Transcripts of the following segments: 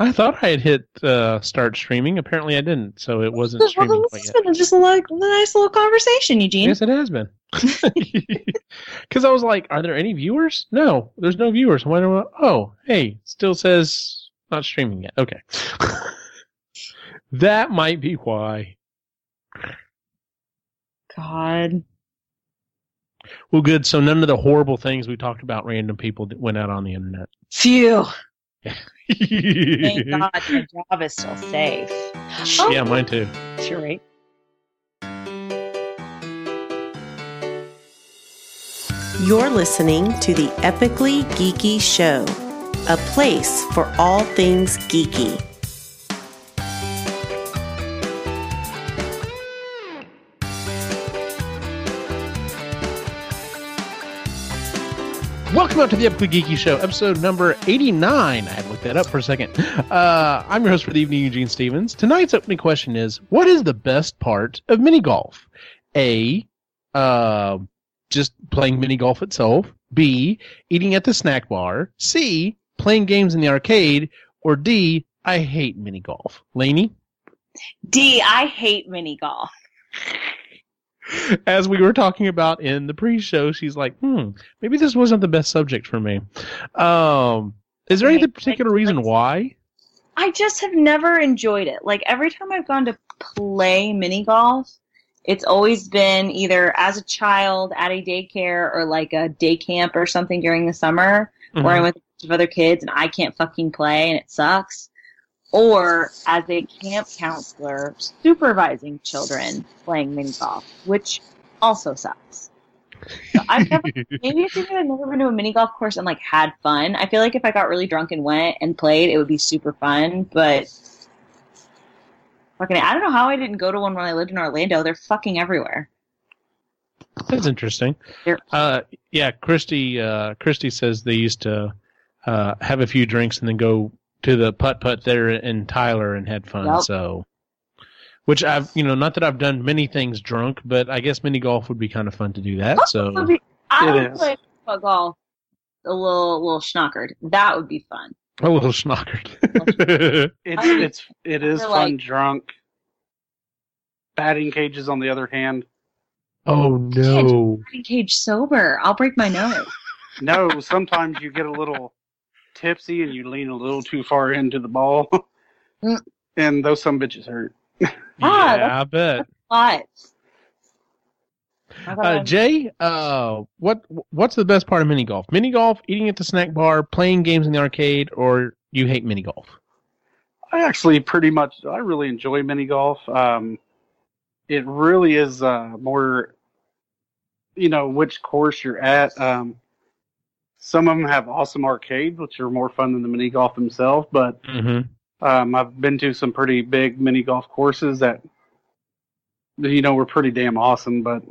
I thought I had hit uh, start streaming. Apparently, I didn't, so it wasn't streaming Well, quite this yet. has been just a, like, a nice little conversation, Eugene. Yes, it has been. Because I was like, "Are there any viewers?" No, there's no viewers. I? Oh, hey, still says not streaming yet. Okay, that might be why. God. Well, good. So none of the horrible things we talked about random people that went out on the internet. Phew. Thank God my job is still safe. yeah, oh. mine too. Sure, right? You're listening to the Epically Geeky Show, a place for all things geeky. Welcome up to the Epically Geeky Show, episode number 89. I had to look that up for a second. Uh, I'm your host for the evening, Eugene Stevens. Tonight's opening question is What is the best part of mini golf? A. Uh, just playing mini golf itself. B. Eating at the snack bar. C. Playing games in the arcade. Or D. I hate mini golf. Laney? D, I hate mini golf. as we were talking about in the pre-show, she's like, "Hmm, maybe this wasn't the best subject for me." Um, is there any particular reason why? I just have never enjoyed it. Like every time I've gone to play mini golf, it's always been either as a child at a daycare or like a day camp or something during the summer where I'm with a bunch of other kids and I can't fucking play and it sucks. Or as a camp counselor supervising children playing mini golf, which also sucks. So I've never maybe if I've never been to a mini golf course and like had fun. I feel like if I got really drunk and went and played, it would be super fun. But fucking, I don't know how I didn't go to one when I lived in Orlando. They're fucking everywhere. That's interesting. Uh, yeah, Christy. Uh, Christy says they used to uh, have a few drinks and then go to the putt putt there in Tyler and had fun. Yep. So, which I've you know not that I've done many things drunk, but I guess mini golf would be kind of fun to do that. So I It would play golf a little, little schnockered. That would be fun. a little schnockered. It's it's it is fun like- drunk. Batting cages on the other hand. oh no. Batting cage sober. I'll break my nose. No, sometimes you get a little tipsy and you lean a little too far into the ball. And those some bitches hurt. Ah, yeah, I bet. What? I thought Uh, Jay, uh, what what's the best part of mini golf? Mini golf, eating at the snack bar, playing games in the arcade, or you hate mini golf? I actually pretty much I really enjoy mini golf. Um, it really is uh, more, you know, which course you're at. Um, some of them have awesome arcades, which are more fun than the mini golf themselves. But Mm-hmm. um, I've been to some pretty big mini golf courses that, you know, were pretty damn awesome. But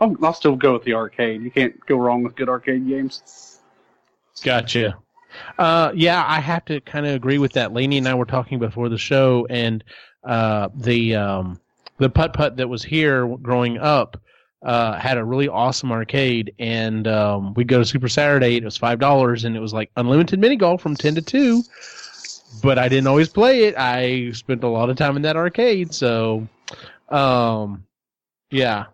I'll, I'll still go with the arcade. You can't go wrong with good arcade games. Gotcha. Uh, yeah, I have to kind of agree with that. Laney and I were talking before the show, and uh, the um, the putt putt that was here growing up uh, had a really awesome arcade, and um, we'd go to Super Saturday. It was five dollars, and it was like unlimited mini golf from ten to two. But I didn't always play it. I spent a lot of time in that arcade, so um, yeah.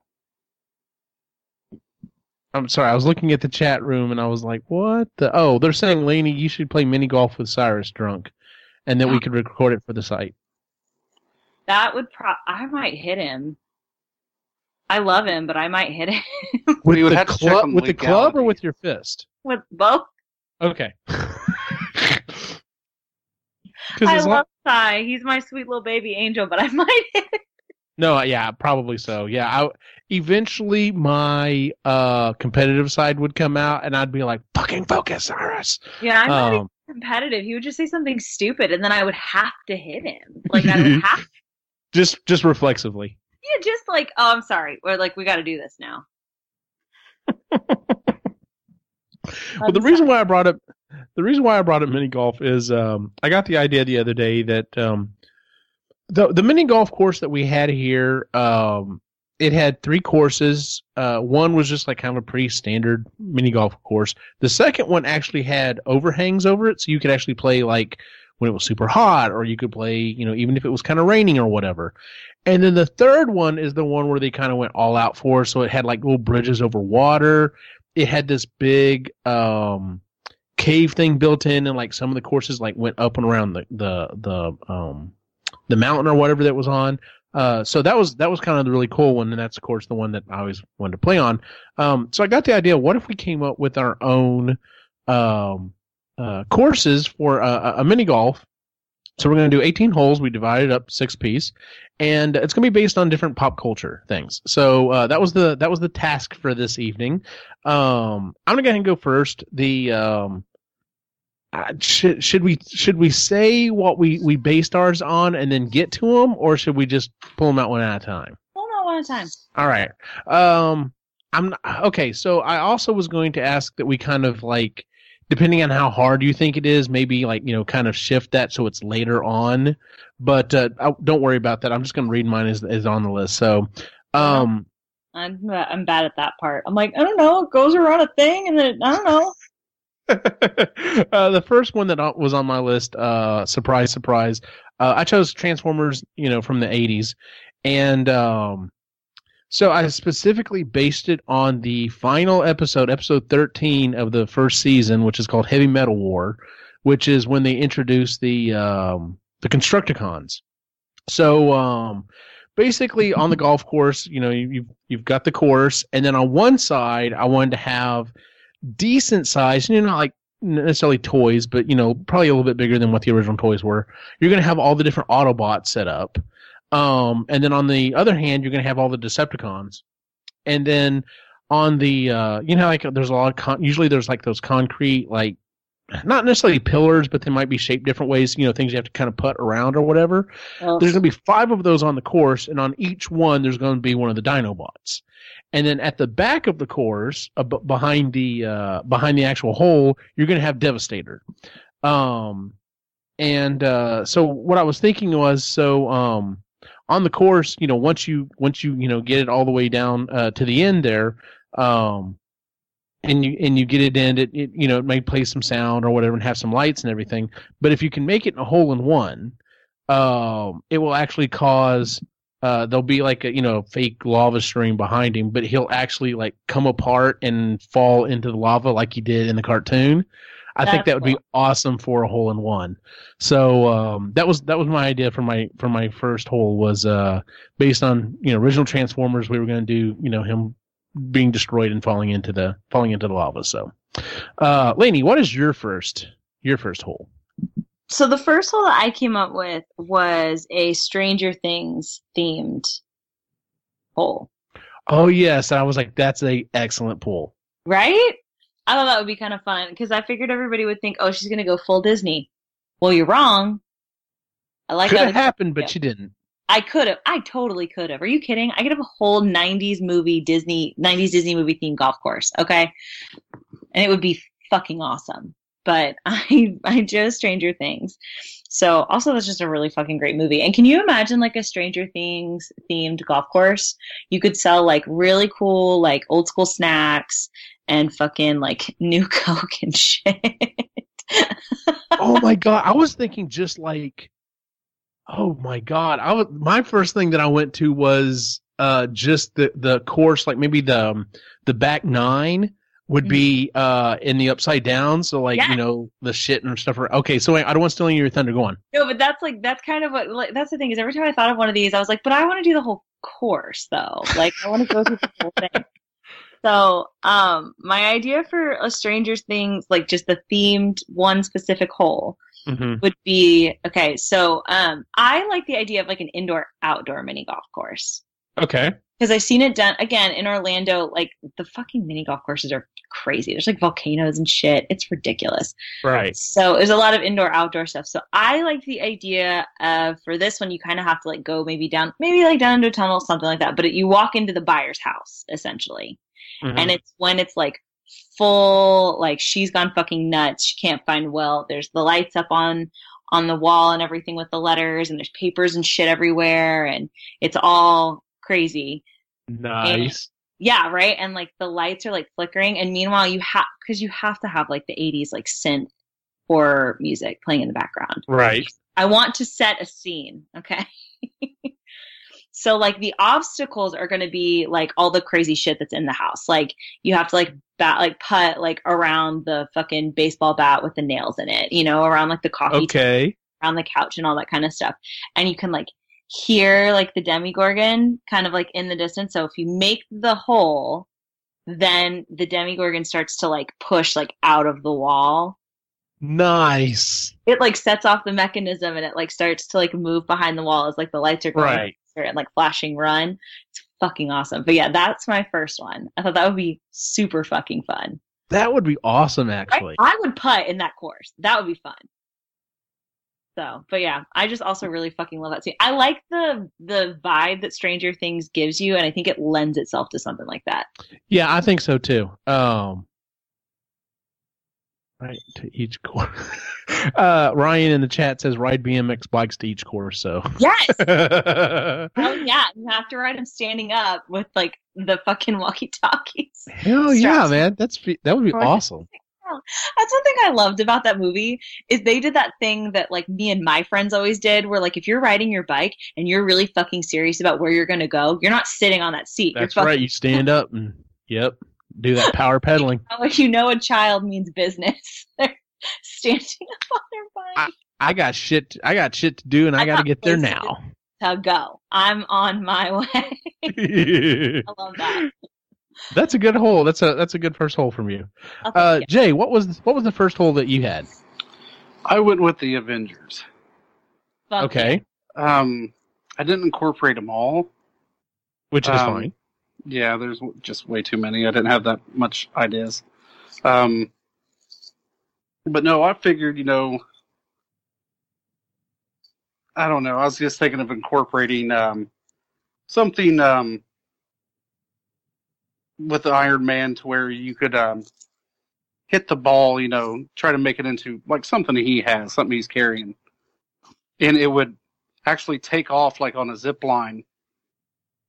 I'm sorry, I was looking at the chat room and I was like, "What the? Oh, they're saying, Laney, you should play mini golf with Cyrus drunk, and then we could record it for the site." that would pro. I might hit him. I love him, but I might hit him With We the have to check club, with the club, or with your fist? with both. Okay. I Because love Ty. He's my sweet little baby angel, but I might hit him. no, yeah, probably so. Yeah, I, eventually my uh competitive side would come out, and I'd be like, "Fucking focus, Cyrus." Yeah, I'm not even Um, competitive. He would just say something stupid, and then I would have to hit him. Like I would have. just just reflexively. Yeah, just like, oh, I'm sorry. We're like, we got to do this now. well, the reason why I brought up the reason why I brought up mini golf is um, I got the idea the other day that um, the the mini golf course that we had here um, it had three courses. Uh, one was just like kind of a pretty standard mini golf course. The second one actually had overhangs over it, so you could actually play like when it was super hot, or you could play, you know, even if it was kind of raining or whatever. And then the third one is the one where they kind of went all out for. So it had like little bridges over water. It had this big um, cave thing built in, and like some of the courses like went up and around the the the um, the mountain or whatever that was on. Uh, so that was that was kind of the really cool one, and that's of course the one that I always wanted to play on. Um, so I got the idea: what if we came up with our own um, uh, courses for a, a mini golf? So we're going to do 18 holes. We divided up six piece, and it's going to be based on different pop culture things. So uh, that was the that was the task for this evening. Um, I'm going to go ahead and go first. The um, uh, should should we should we say what we we based ours on and then get to them, or should we just pull them out one at a time? Pull them out one at a time. All right. Um, I'm okay. So I also was going to ask that we kind of like, depending on how hard you think it is, maybe like you know, kind of shift that so it's later on. But uh, don't worry about that. I'm just going to read mine as is on the list. So, um, I'm I'm bad at that part. I'm like I don't know. It goes around a thing, and then I don't know. uh, the first one that was on my list, uh, surprise, surprise, uh, I chose Transformers, you know, from the 80s. And um, so I specifically based it on the final episode, episode 13 of the first season, which is called Heavy Metal War, which is when they introduce the, um, the Constructicons. So, um, basically on the golf course, you know, you've, you've got the course, and then on one side, I wanted to have – decent size, you know, not like necessarily toys, but you know, probably a little bit bigger than what the original toys were. You're going to have all the different Autobots set up. Um, and then on the other hand, you're going to have all the Decepticons. And then on the, uh, you know, like there's a lot of, con- usually there's like those concrete, like, not necessarily pillars, but they might be shaped different ways, you know, things you have to kind of put around or whatever. Oh. There's going to be five of those on the course, and on each one, there's going to be one of the Dinobots. And then at the back of the course, uh, behind the uh, behind the actual hole, you're going to have Devastator. Um, and uh, so what I was thinking was, so um, on the course, you know, once you once you you know get it all the way down uh, to the end there, um, and you and you get it in, it, it you know it may play some sound or whatever and have some lights and everything. But if you can make it in a hole in one, um, it will actually cause uh, there'll be like a you know fake lava stream behind him, but he'll actually like come apart and fall into the lava like he did in the cartoon. I That's think that would cool. be awesome for a hole in one. So um, that was that was my idea for my for my first hole was uh, based on you know original Transformers. We were going to do you know him being destroyed and falling into the falling into the lava. So, uh, Lainey, what is your first your first hole? So the first hole that I came up with was a Stranger Things themed hole. Oh yes, I was like, that's a excellent pool. Right? I thought that would be kind of fun because I figured everybody would think, oh, she's gonna go full Disney. Well, you're wrong. I like could have happened, but she didn't. I could have. I totally could have. Are you kidding? I could have a whole '90s movie Disney '90s Disney movie themed golf course. Okay, and it would be fucking awesome but I I chose Stranger Things. So also that's just a really fucking great movie. And can you imagine like a Stranger Things themed golf course? You could sell like really cool like old school snacks and fucking like new coke and shit. oh my god, I was thinking just like Oh my god. I was my first thing that I went to was uh just the the course like maybe the um, the back 9 would mm-hmm. be uh in the upside down so like yeah. you know the shit and stuff okay so wait, i don't want to steal your thunder go on no but that's like that's kind of what like, that's the thing is every time i thought of one of these i was like but i want to do the whole course though like i want to go through the whole thing so um my idea for a stranger's things like just the themed one specific hole mm-hmm. would be okay so um i like the idea of like an indoor outdoor mini golf course okay because I've seen it done again in Orlando. Like the fucking mini golf courses are crazy. There's like volcanoes and shit. It's ridiculous. Right. So there's a lot of indoor outdoor stuff. So I like the idea of for this one you kind of have to like go maybe down maybe like down into a tunnel something like that. But it, you walk into the Byers' house essentially, mm-hmm. and it's when it's like full like she's gone fucking nuts. She can't find well. There's the lights up on on the wall and everything with the letters and there's papers and shit everywhere and it's all crazy. Nice. And, yeah, right. And like the lights are like flickering, and meanwhile you have because you have to have like the '80s like synth horror music playing in the background. Right. I want to set a scene, okay? so like the obstacles are going to be like all the crazy shit that's in the house. Like you have to like bat like putt like around the fucking baseball bat with the nails in it, you know, around like the coffee table, Okay. around the couch and all that kind of stuff. And you can like hear like the Demogorgon kind of like in the distance. So if you make the hole, then the Demogorgon starts to like push like out of the wall Nice. it like sets off the mechanism and it like starts to like move behind the wall as like the lights are going Right. And like flashing run. It's fucking awesome. But yeah, that's my first one. I thought that would be super fucking fun. That would be awesome, I, actually. I would putt in that course. That would be fun. So, but yeah, I just also really fucking love that scene. I like the the vibe that Stranger Things gives you, and I think it lends itself to something like that. Yeah, I think so too. Um, right to each course. uh, Ryan in the chat says ride BMX bikes to each course. So. Yes. Hell Oh yeah, you have to ride them standing up with like the fucking walkie-talkies. Hell yeah, man. That's that would be awesome. That's one thing I loved about that movie is they did that thing that like me and my friends always did where like if you're riding your bike and you're really fucking serious about where you're gonna go, you're not sitting on that seat. That's you're fucking right. You stand up and yep, do that power pedaling. like you know a child means business. They're standing up on their bike I got shit. I got shit to do, and I, I got to get there now. to go. I'm on my way. I love that. that's a good hole. That's a that's a good first hole from you. I'll Uh, it. Jay, what was what was the first hole that you had? I went with the Avengers. Fuck Okay, Um, I didn't incorporate them all. which is Um, fine. Yeah, there's just way too many. I didn't have that much ideas. Um, but no, I figured, you know, I don't know. I was just thinking of incorporating um, something um, with the Iron Man to where you could um, hit the ball, you know, try to make it into like something he has, something he's carrying, and it would actually take off like on a zip line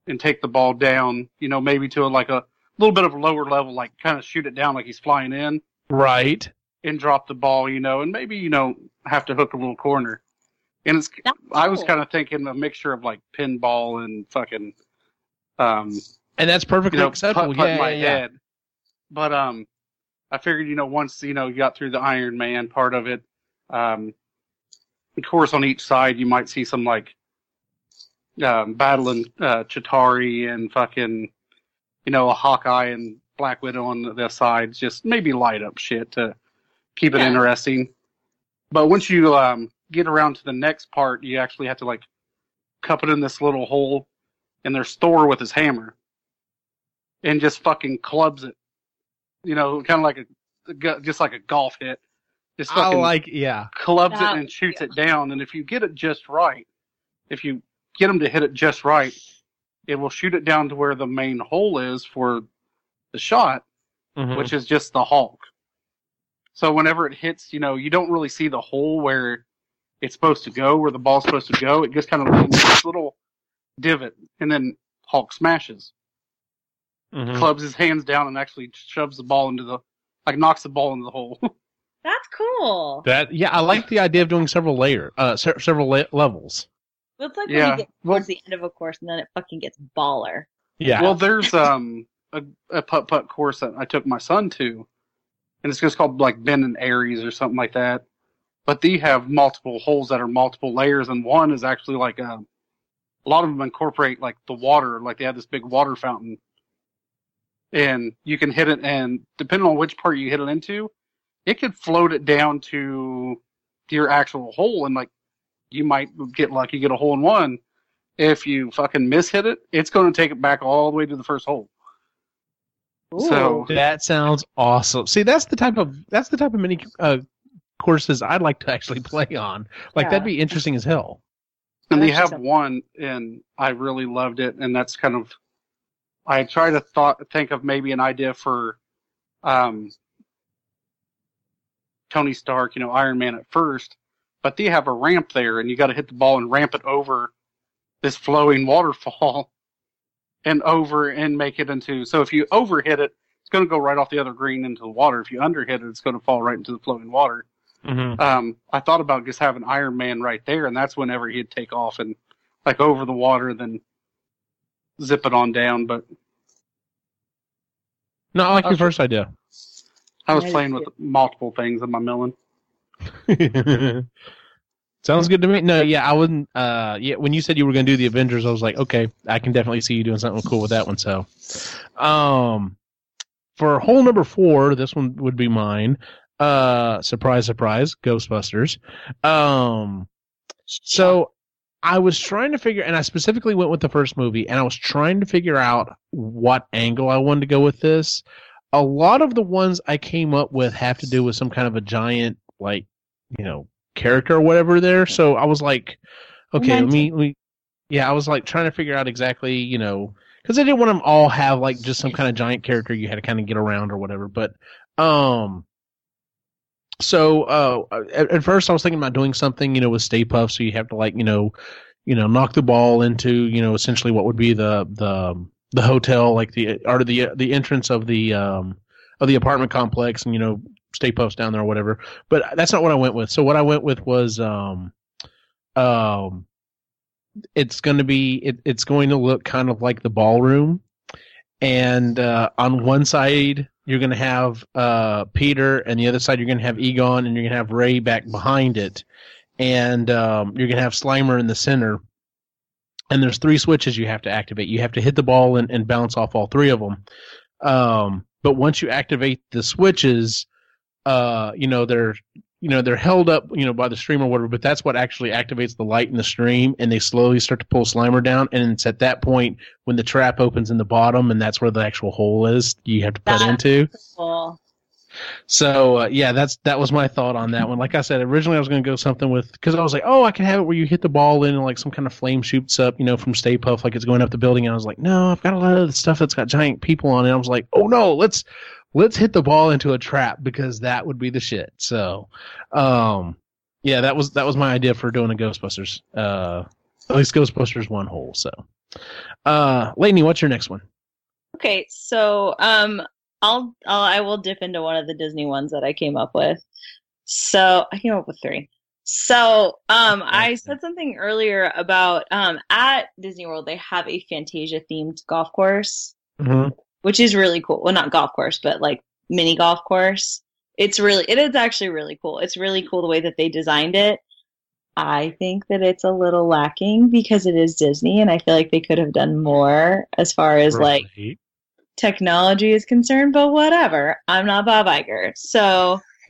and take the ball down, you know, maybe to a, like a little bit of a lower level, like kind of shoot it down like he's flying in Right. and drop the ball, you know, and maybe, you know, have to hook a little corner. And it's, That's I was kind of thinking a mixture of like pinball and fucking, um, And that's perfectly you know, acceptable. putt, putt yeah, in my yeah, yeah. head. But, um, I figured, you know, once, you know, you got through the Iron Man part of it, um, of course, on each side, you might see some like, um, battling, uh, Chitauri and fucking, you know, a Hawkeye and Black Widow on the, the sides, just maybe light up shit to keep it Yeah. interesting. But once you, um, get around to the next part, you actually have to like cup it in this little hole in their store with his hammer and just fucking clubs it. You know, kind of like a, a just like a golf hit. Just I fucking like yeah. clubs That- it and shoots it down. And if you get it just right, if you get them to hit it just right, it will shoot it down to where the main hole is for the shot, Mhm. which is just the Hulk. So whenever it hits, you know, you don't really see the hole where it's supposed to go, where the ball's supposed to go. It just kind of leaves this little divot, and then Hulk smashes Mhm. clubs his hands down and actually shoves the ball into the like knocks the ball into the hole. That's cool. That yeah, I like the idea of doing several layer, uh, se- several le- levels. It's like when you get towards the end of a course and then it fucking gets baller. Yeah. Well, there's um a, a putt putt course that I took my son to, and it's just called like Ben and Aries or something like that. But they have multiple holes that are multiple layers, and one is actually like a. A lot of them incorporate like the water, like they have this big water fountain, and you can hit it, and depending on which part you hit it into, it could float it down to your actual hole, and like you might get lucky, get a hole in one. If you fucking miss hit it, it's going to take it back all the way to the first hole. So- that sounds awesome. See, that's the type of that's the type of mini uh, courses I'd like to actually play on. Like Yeah. that'd be interesting as hell. And they have one, and I really loved it. And that's kind of, I try to thought think of maybe an idea for, um, Tony Stark, you know, Iron Man at first, but they have a ramp there, and you got to hit the ball and ramp it over this flowing waterfall, and over and make it into. So if you overhit it, it's going to go right off the other green into the water. If you underhit it, it's going to fall right into the flowing water. Mhm. um, I thought about just having Iron Man right there, and that's whenever he'd take off and like over the water, then zip it on down. But No, I like your first idea. I was playing with multiple things in my melon. Sounds good to me. No, yeah, I wouldn't. Uh, yeah, when you said you were going to do the Avengers, I was like, okay, I can definitely see you doing something cool with that one. So, um, for hole number four, this one would be mine. Uh, surprise, surprise, Ghostbusters. Um, so I was trying to figure, and I specifically went with the first movie, and I was trying to figure out what angle I wanted to go with this. A lot of the ones I came up with have to do with some kind of a giant, like, you know, character or whatever there. So I was like, okay, let me, let me yeah, I was like trying to figure out exactly, you know, because I didn't want them all have like just some kind of giant character you had to kind of get around or whatever. But, um, so uh, at, at first I was thinking about doing something, you know, with Stay Puft, so you have to like, you know, you know, knock the ball into, you know, essentially what would be the the the hotel, like the or the the entrance of the um of the apartment complex, and you know, Stay post down there or whatever. But that's not what I went with. So what I went with was um um it's going to be it, it's going to look kind of like the ballroom. And uh on one side you're going to have uh Peter and the other side you're going to have Egon and you're going to have Ray back behind it. And um you're going to have Slimer in the center. And there's three switches you have to activate. You have to hit the ball and, and bounce off all three of them um but once you activate the switches uh you know they're you know they're held up you know by the stream or whatever but that's what actually activates the light in the stream and they slowly start to pull slimer down and it's at that point when the trap opens in the bottom and that's where the actual hole is you have to put That's into Cool. so uh, yeah that's that was my thought on that one like i said originally i was going to go something with because i was like oh i can have it where you hit the ball in and like some kind of flame shoots up you know from Stay Puft like it's going up the building and i was like no i've got a lot of the stuff that's got giant people on it i was like oh no let's let's hit the ball into a trap because that would be the shit so um yeah that was that was my idea for doing a ghostbusters uh at least ghostbusters one hole so uh Lainey, what's your next one Okay, so um, I'll, I'll I will dip into one of the Disney ones that I came up with. So I came up with three. So um, I said something earlier about um, at Disney World they have a Fantasia themed golf course, mm-hmm. Which is really cool. Well, not golf course, but like mini golf course. It's really it is actually really cool. It's really cool the way that they designed it. I think that it's a little lacking because it is Disney, and I feel like they could have done more as far as like technology is concerned, but whatever. I'm not Bob Iger. So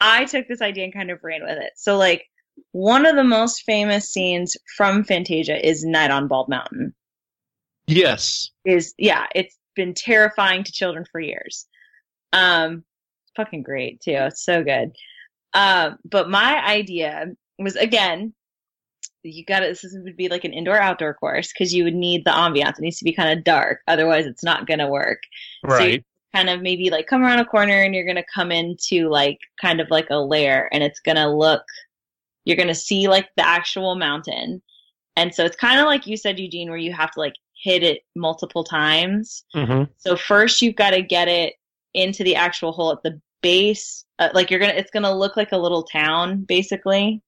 I took this idea and kind of ran with it. So, like, one of the most famous scenes from Fantasia is Night on Bald Mountain. Yes Is yeah, it's been terrifying to children for years. Um, fucking great too. It's so good. Um, but my idea was again, you got to This would be like an indoor outdoor course because you would need the ambiance. It needs to be kind of dark, otherwise it's not gonna work. right kind of maybe like come around a corner and you're going to come into like kind of like a lair and it's going to look you're going to see like the actual mountain and so it's kind of like you said eugene where you have to like hit it multiple times mm-hmm. so first you've got to get it into the actual hole at the base uh, like you're gonna it's gonna look like a little town basically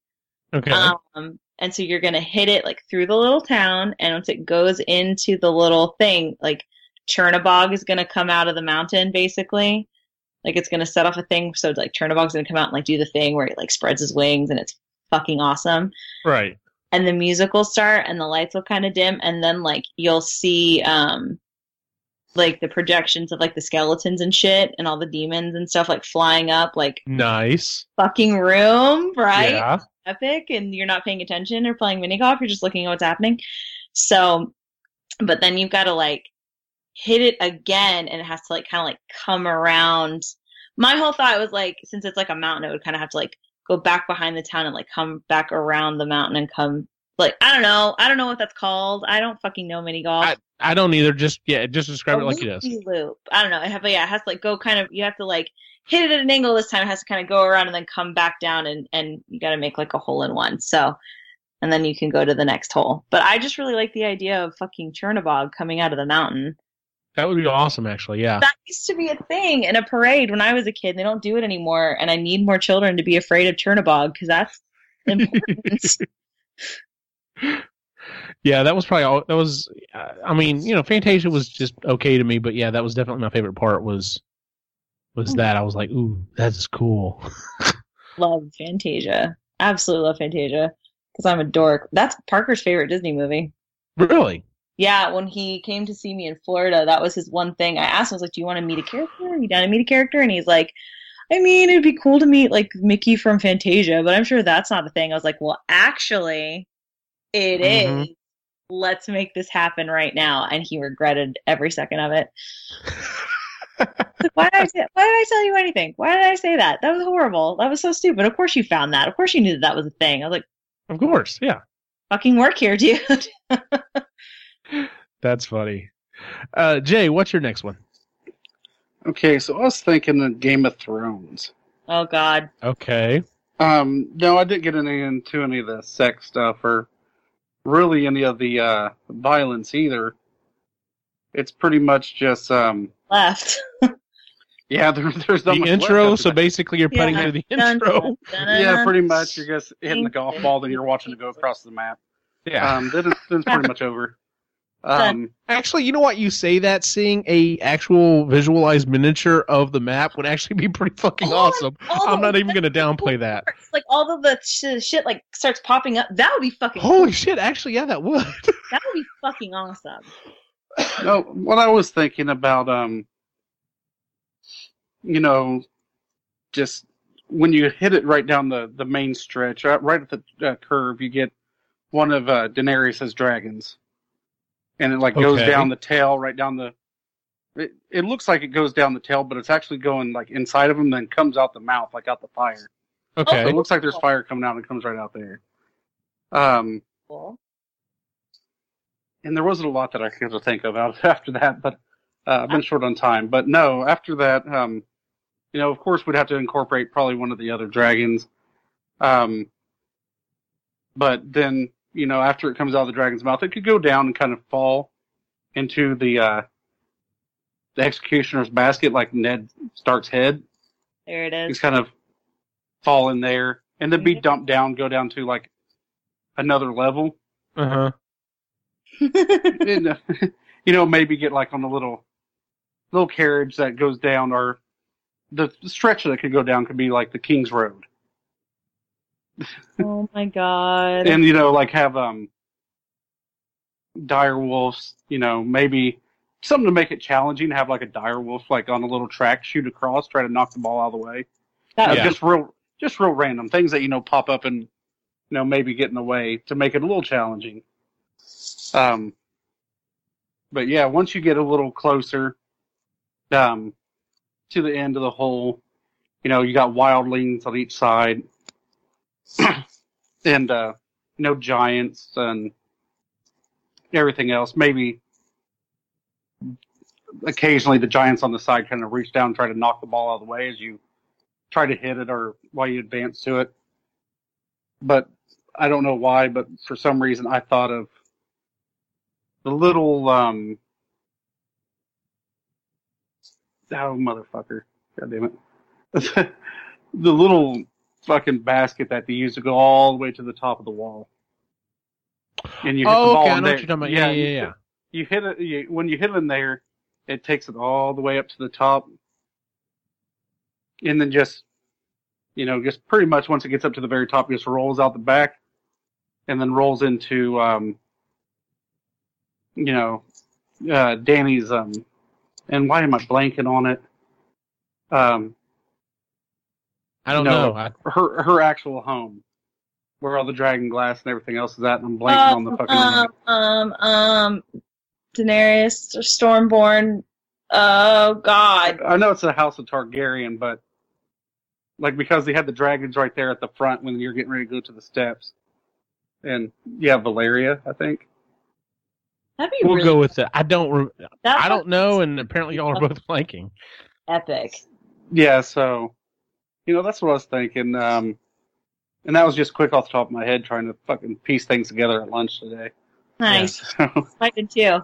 okay um, and so you're gonna hit it like through the little town, and once it goes into the little thing, like Chernabog is gonna come out of the mountain, basically. Like it's gonna set off a thing, so like Chernabog's gonna come out and like do the thing where he like spreads his wings, and it's fucking awesome. right And the music will start, and the lights will kind of dim, and then like you'll see um like the projections of like the skeletons and shit, and all the demons and stuff like flying up, like nice fucking room, right? yeah epic and you're not paying attention or playing mini golf, you're just looking at what's happening. So, but then you've got to like hit it again and it has to like kind of like come around. My whole thought was like, since it's like a mountain, it would kind of have to like go back behind the town and like come back around the mountain and come like, I don't know. I don't know what that's called. I don't fucking know mini golf. I, I don't either just yeah just describe it like it is Loop. I don't know. It have, yeah, it has to like go kind of. You have to like hit it at an angle this time. It has to kind of go around and then come back down, and and you got to make like a hole in one. So, and then you can go to the next hole. But I just really like the idea of fucking Chernabog coming out of the mountain. That would be awesome, actually. Yeah. That used to be a thing in a parade when I was a kid. They don't do it anymore, and I need more children to be afraid of Chernabog because that's important. yeah, that was probably all. That was. Uh, I mean, you know, Fantasia was just okay to me, but yeah, that was definitely my favorite part. Was was that I was like, ooh, that's cool. love Fantasia. Absolutely love Fantasia because I'm a dork. That's Parker's favorite Disney movie. Really? Yeah, when he came to see me in Florida, that was his one thing. I asked him, I was like, "Do you want to meet a character? Are you down to meet a character?" And he's like, "I mean, it'd be cool to meet like Mickey from Fantasia, but I'm sure that's not a thing." I was like, "Well, actually, it is. Mhm. Let's make this happen right now." And he regretted every second of it. Like, why did I say, why did I tell you anything? Why did I say that? That was horrible. That was so stupid. Of course you found that. Of course you knew that, that was a thing. I was like, Of course. Yeah. fucking work here, dude. That's funny. Uh, Jay, what's your next one? Okay, so I was thinking of Game of Thrones. oh God. Okay. Um, no, I didn't get any into any of the sex stuff or really any of the uh, violence either. It's pretty much just um, Left. yeah. There, there's not The much intro. after So that. basically, you're putting Yeah. through the Dun, intro. dun, dun, yeah, pretty much. You're just hitting the golf ball, then you're watching it go across the map. Yeah. Um, then it's, then it's pretty much over. Um, actually, you know what? You say that seeing a actual visualized miniature of the map would actually be pretty fucking All awesome. all I'm not even going to downplay that. parts, Like all of the sh- shit like starts popping up. That would be fucking. Holy shit! Actually, yeah, that would. That would be fucking awesome. no, what I was thinking about, um, you know, just when you hit it right down the, the main stretch, right, right at the uh, curve, you get one of uh, Daenerys' dragons, and it like goes Okay. down the tail, right down the. It, it looks like it goes down the tail, but it's actually going like inside of him, then comes out the mouth, like out the fire. So Okay. it looks like there's fire coming out and it comes right out there. Um, Cool. and there wasn't a lot that I could think of after that, but uh, I've been short on time. But no, after that, um, you know, of course, we'd have to incorporate probably one of the other dragons. Um, but then, you know, after it comes out of the dragon's mouth, it could go down and kind of fall into the uh, the executioner's basket, like Ned Stark's head. There it is. He's is. kind of fall in there, and then be dumped down, go down to like another level. Uh huh. and, uh, you know, maybe get like on a little little carriage that goes down, or the stretch that could go down could be like the King's Road, oh my god. and you know, like have um dire wolves. You know, maybe something to make it challenging. Have like a dire wolf like on a little track, shoot across, try to knock the ball out of the way. that Uh, Yeah. Just real, just real random things that you know pop up and you know maybe get in the way to make it a little challenging. Um, but yeah, once you get a little closer, um, to the end of the hole, you know you got wildlings on each side, and uh, know giants and everything else. Maybe occasionally the giants on the side kind of reach down and try to knock the ball out of the way as you try to hit it or while you advance to it. But I don't know why, but for some reason I thought of the little um oh motherfucker. God damn it. the little fucking basket that they use to go all the way to the top of the wall. And you hit the Oh, ball okay. I in know there. what you're talking about. Yeah, you yeah, yeah. you hit it you, when you hit it in there, it takes it all the way up to the top, and then just you know just pretty much once it gets up to the very top, it just rolls out the back, and then rolls into um, you know uh, Danny's um, and why am I blanking on it? Um, I don't No. know. I, her her actual home, where all the dragon glass and everything else is at, and I'm blanking on the um, fucking name. um, um, um, Daenerys, Stormborn. Oh God. I know it's the House of Targaryen, but like because they had the dragons right there at the front when you're getting ready to go to the steps, and yeah, Valyria, I think. That'd be we'll really. go with that. I don't. Re- I don't know, and apparently y'all are both blanking. Epic. Yeah, so you know that's what I was thinking. Um, and that was just quick off the top of my head, trying to fucking piece things together at lunch today. Nice. Yeah, so, I did too.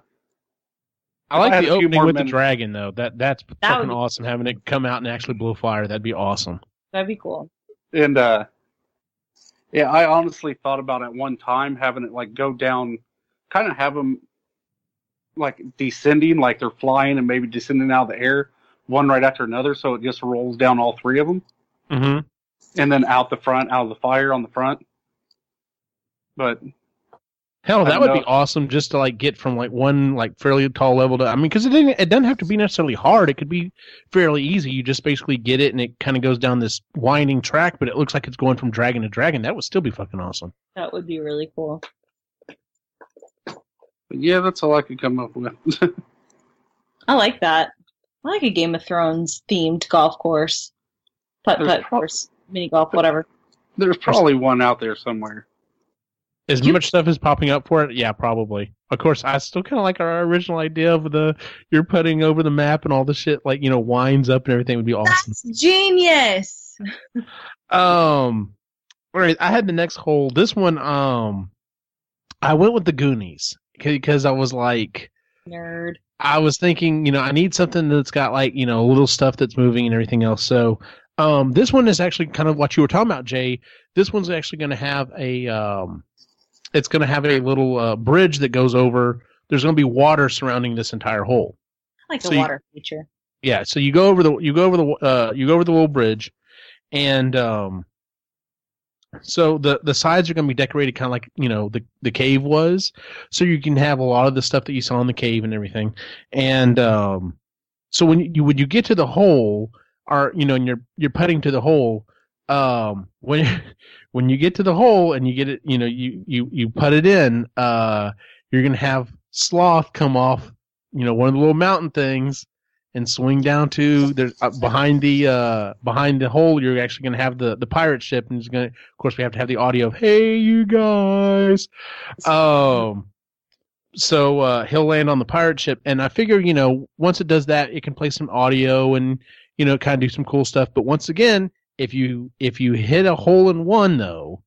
I like I the opening with minutes- the dragon though. That that's That fucking would be- awesome. Having it come out and actually blow fire. That'd be awesome. That'd be cool. And uh yeah, I honestly thought about at one time having it like go down, kind of have them like descending, like they're flying and maybe descending out of the air, one right after another, so it just rolls down all three of them, Mm-hmm. and then out the front, out of the fire on the front. But Hell, that don't would be awesome just to like get from like one like fairly tall level to. I mean, because it didn't, it doesn't have to be necessarily hard. It could be fairly easy. You just basically get it, and it kind of goes down this winding track, but it looks like it's going from dragon to dragon. That would still be fucking awesome. That would be really cool. but yeah, that's all I could come up with. I like that. I like a Game of Thrones themed golf course. Putt There's putt prob- course. Mini golf, whatever. There's probably one out there somewhere. As You- much stuff is popping up for it, yeah, probably. Of course, I still kind of like our original idea of the you're putting over the map and all the shit like you know winds up and everything would be awesome. That's genius. Um, all right, I had the next hole. This one, um, I went with the Goonies because I was like, Nerd. I was thinking, you know, I need something that's got like, you know, little stuff that's moving and everything else. So, um, this one is actually kind of what you were talking about, Jay. This one's actually going to have a, um, it's going to have a little uh, bridge that goes over. There's going to be water surrounding this entire hole. I like So the you- water feature. Yeah, so you go over the you go over the uh you go over the little bridge, and um, so the the sides are going to be decorated kind of like you know the the cave was, so you can have a lot of the stuff that you saw in the cave and everything, and um, so when you when you get to the hole, or you know, and you're you're putting to the hole, um, when when you get to the hole and you get it, you know, you you you put it in, uh, you're gonna have sloth come off, you know, one of the little mountain things and swing down to there's uh, behind the uh behind the hole. You're actually going to have the the pirate ship and it's going to of course we have to have the audio of hey you guys. Um so uh he'll land on the pirate ship and i figure you know once it does that it can play some audio and you know kind of do some cool stuff. But once again if you if you hit a hole in one though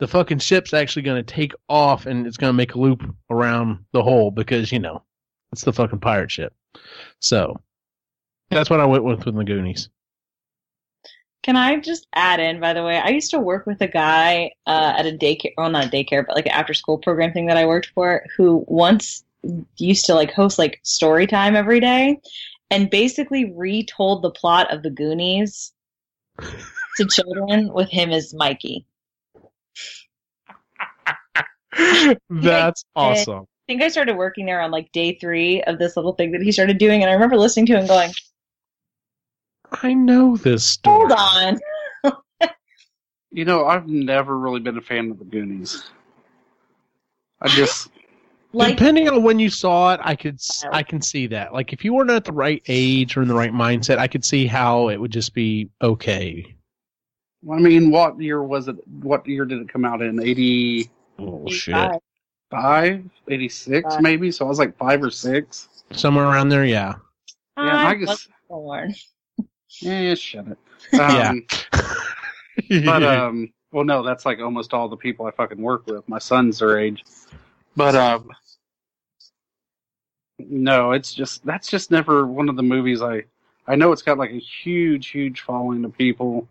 the fucking ship's actually going to take off and it's going to make a loop around the hole because you know it's the fucking pirate ship. So that's what I went with with the Goonies. Can I just add in, by the way, I used to work with a guy uh, at a daycare, well, not daycare, but like an after school program thing that I worked for, who once used to like host like story time every day and basically retold the plot of the Goonies to children with him as Mikey. That's awesome. I think I started working there on like day three of this little thing that he started doing, and I remember listening to him going, I know this story. "Hold on, You know, I've never really been a fan of the Goonies. I just like Depending on when you saw it, I could s- I can see that. Like if you weren't at the right age or in the right mindset, I could see how it would just be okay. I mean, what year was it? What year did it come out in? 85, Oh shit. 86 Five. maybe? So I was like five or six. Somewhere around there, yeah. Yeah, I I guess. wasn't born." Yeah, shut it. Yeah. Um, but um, well, no, that's like almost all the people I fucking work with. My son's their age. But um, no, it's just that's just never one of the movies I. I know it's got like a huge, huge following of people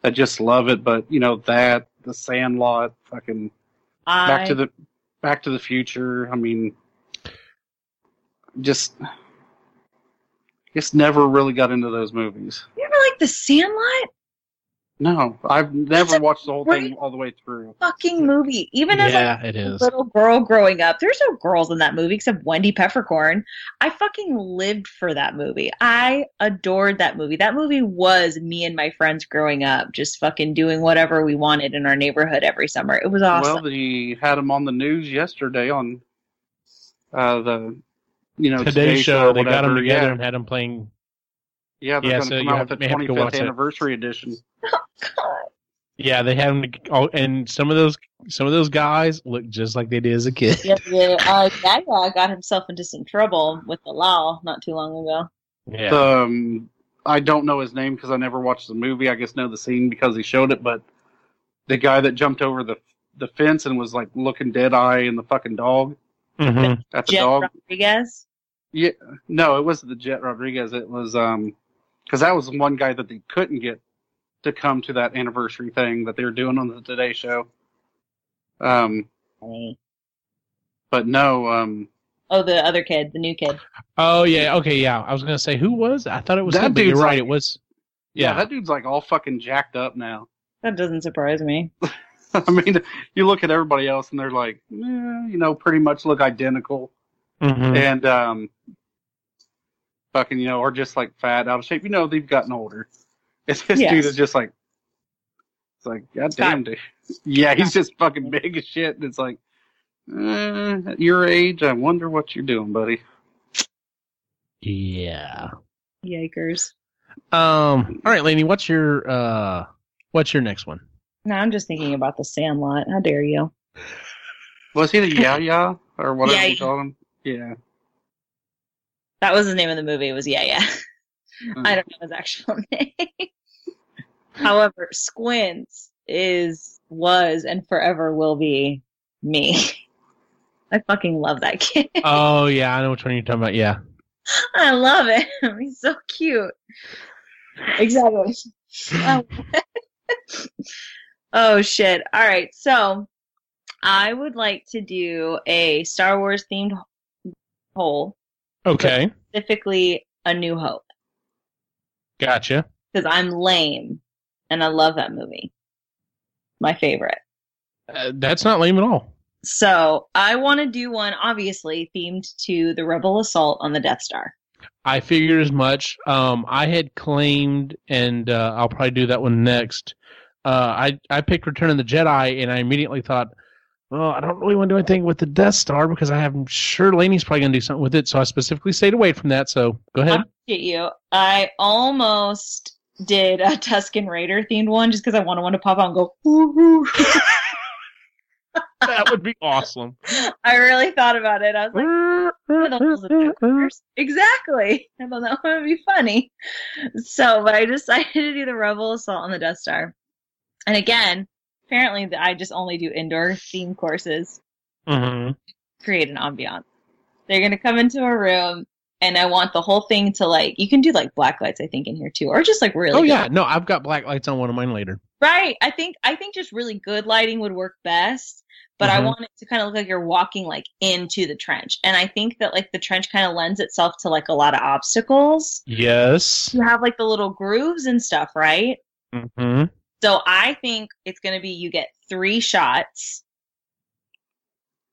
that just love it, but you know that the Sandlot, fucking Back to the Back to the Future. I mean, just just never really got into those movies. you ever like the Sandlot? No, I've never watched the whole thing all the way through. Fucking movie. Even as yeah, a is. little girl growing up, there's no girls in that movie except Wendy Peppercorn. I fucking lived for that movie. I adored that movie. That movie was me and my friends growing up, just fucking doing whatever we wanted in our neighborhood every summer. It was awesome. Well, they had them on the news yesterday on uh, the you know Today show they got them together Yeah, and had them playing. Yeah, they're Yeah, going so to you come out have- with the may have to go 25th watch it. anniversary edition. God. Yeah, they had them. Oh, and some of those some of those guys look just like they did as a kid. Yeah, yeah. Uh, Gaga got himself into some trouble with the law not too long ago. Yeah. Um, I don't know his name because I never watched the movie. I guess know the scene because he showed it. But the guy that jumped over the the fence and was like looking dead eye in the fucking dog Mm-hmm. at the Jen dog. Rodriguez. Yeah, no, it wasn't the Jet Rodriguez. It was um, because that was one guy that they couldn't get to come to that anniversary thing that they were doing on the Today Show. Um, but no, um, Oh, the other kid, the new kid. Oh yeah, okay, yeah. I was gonna say who was? I thought it was That him, you're dude's right. like- it was. yeah. Yeah. that dude's like all fucking jacked up now. That doesn't surprise me. I mean, you look at everybody else and they're like, eh, you know, pretty much look identical, Mhm. and um, fucking, you know, or just like fat, out of shape. You know, they've gotten older. It's this Yes. dude is just like, it's like, god damn, dude. Yeah, he's just fucking big as shit. And it's like, eh, at your age, I wonder what you're doing, buddy. Yeah. Yikers. Um. All right, Lainey. What's your uh? What's your next one? No, I'm just thinking about the Sandlot. How dare you? Was he the Yeah Yeah or whatever Yeah, you call him? Yeah. That was the name of the movie. It was Yeah Yeah. Mm. I don't know his actual name. However, Squints is was and forever will be me. I fucking love that kid. Oh yeah, I know which one you're talking about. Yeah. I love him. He's so cute. Exactly. Oh. oh shit. All right. So I would like to do a Star Wars themed poll, Okay. specifically A New Hope, Gotcha. because I'm lame and I love that movie. My favorite. Uh, that's not lame at all. So I want to do one, obviously themed to the Rebel assault on the Death Star. I figured as much. Um, I had claimed, and uh, I'll probably do that one next. Uh, I I picked Return of the Jedi, and I immediately thought, well, I don't really want to do anything with the Death Star because I am sure Laney's probably going to do something with it. So I specifically stayed away from that. So go ahead. I'll get you. I almost did a Tusken Raider themed one just because I want to want to pop out and go. "Woo-hoo." that would be awesome. I really thought about it. I was like, "One of those adventures." exactly. I thought that would be funny. So, but I decided to do the Rebel Assault on the Death Star. And again, apparently, I just only do indoor theme courses. hmm Create an ambiance. They're gonna come into a room. And I want the whole thing to like, you can do like black lights, I think, in here too, or just like really Oh yeah, no, I've got black lights on one of mine later. Right. I think I think just really good lighting would work best. But I Mhm. want it to kind of look like you're walking like into the trench. And I think that like the trench kind of lends itself to like a lot of obstacles. Yes. You have like the little grooves and stuff, right? hmm So I think it's gonna be you get three shots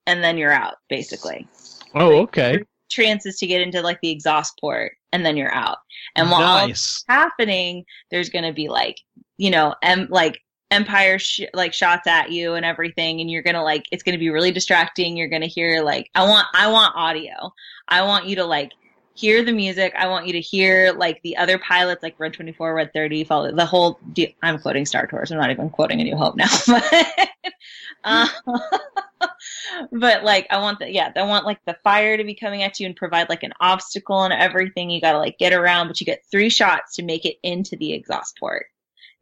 and then you're out, basically. Oh, okay. Chances to get into like the exhaust port and then you're out. And while all nice. happening, there's going to be like, you know, em- like empire sh- like shots at you and everything and you're going to like it's going to be really distracting. You're going to hear like I want I want audio. I want you to like hear the music. I want you to hear like the other pilots like Red 24, Red 30, follow the whole de- I'm quoting Star Tours. I'm not even quoting A New Hope now. But uh, but like I want the yeah, I want like the fire to be coming at you and provide like an obstacle and everything. You got to like get around, but you get three shots to make it into the exhaust port.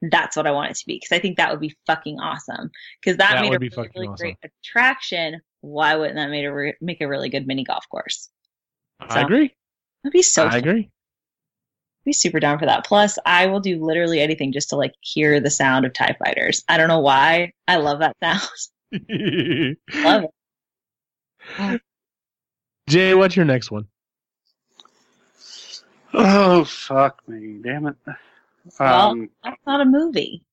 That's what I want it to be because I think that would be fucking awesome. Because that, That made would a be really, really awesome. great attraction. Why wouldn't that make a re- make a really good mini golf course? I agree. That'd be so. I fun. agree. be super down for that. Plus, I will do literally anything just to like hear the sound of Tie Fighters. I don't know why. I love that sound. love it. Jay, what's your next one? Oh fuck me, damn it. Well- Um, That's not a movie.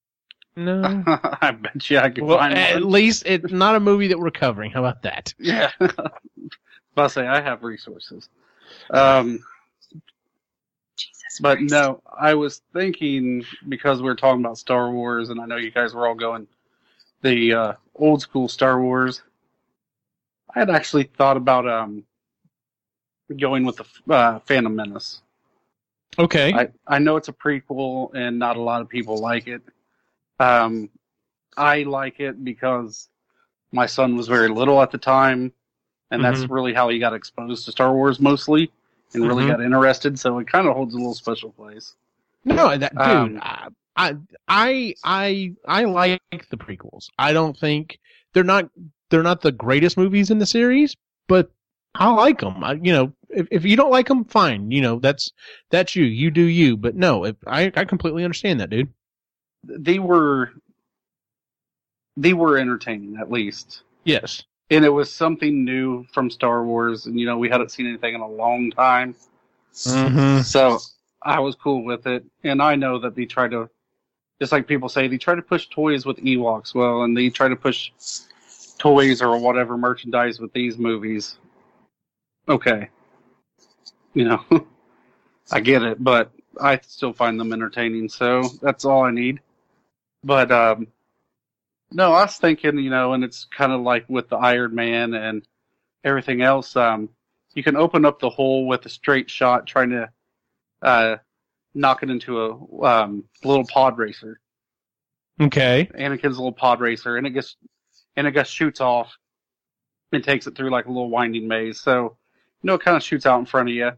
No. I bet you I could Well, find at one. least it's not a movie that we're covering. How about that? Yeah. I'll say I have resources. Um, Jesus. but Christ. no, I was thinking because we were talking about Star Wars, and I know you guys were all going the uh, old school Star Wars. I had actually thought about um, going with the uh, Phantom Menace. Okay. I, I know it's a prequel and not a lot of people like it. Um, I like it because my son was very little at the time, and that's really how he got exposed to Star Wars mostly, and really Mhm. got interested. So it kind of holds a little special place. no, that dude. Um, I, I I I I like the prequels. I don't think they're not they're not the greatest movies in the series, but I like them. I, you know, if if you don't like them, fine. You know, that's that's you. You do you. But no, if, I I completely understand that, dude. They were they were entertaining at least, Yes. And it was something new from Star Wars, and you know we hadn't seen anything in a long time. Mm-hmm. So I was cool with it, and I know that they try to, just like people say, they try to push toys with Ewoks. Well, and they try to push toys or whatever merchandise with these movies. Okay, you know, I get it, but I still find them entertaining. So that's all I need. But um, no, I was thinking, you know, and it's kind of like with the Iron Man and everything else. Um, you can open up the hole with a straight shot, trying to uh, knock it into a um, little pod racer. Okay. Anakin's a little pod racer, and it gets and it just shoots off and takes it through like a little winding maze. So you know, it kind of shoots out in front of you.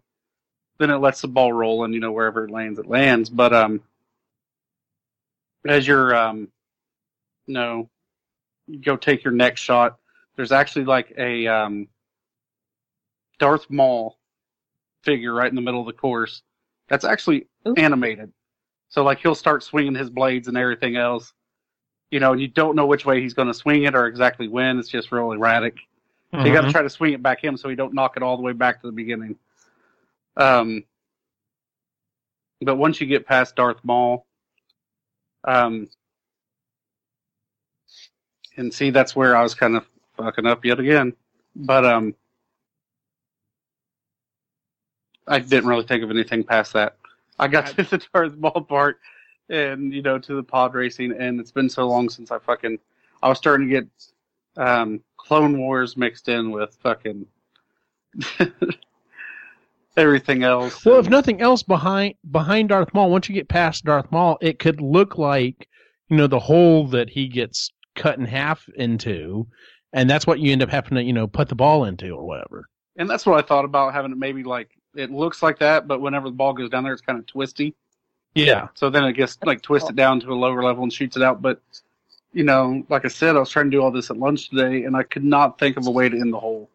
Then it lets the ball roll, and you know wherever it lands, it lands. But um, as you're um, you know, you go take your next shot. There's actually like a um, Darth Maul figure right in the middle of the course. That's actually Ooh. animated. So like he'll start swinging his blades and everything else. You know, and you don't know which way he's going to swing it or exactly when. It's just real erratic. So you got to try to swing it back him so he don't knock it all the way back to the beginning. Um, but once you get past Darth Maul, um, and see that's where I was kind of fucking up yet again. But um, I didn't really think of anything past that. I got to the Darth Maul part, and you know to the pod racing, and it's been so long since I fucking I was starting to get um, Clone Wars mixed in with fucking everything else. Well, if nothing else, behind behind Darth Maul, once you get past Darth Maul, it could look like you know the hole that he gets cut in half into, and that's what you end up having to you know put the ball into or whatever. And that's what I thought about having it maybe like it looks like that, but whenever the ball goes down there, it's kind of twisty. Yeah. So then it gets like twisted down to a lower level and shoots it out. But you know, like I said, I was trying to do all this at lunch today, and I could not think of a way to end the hole.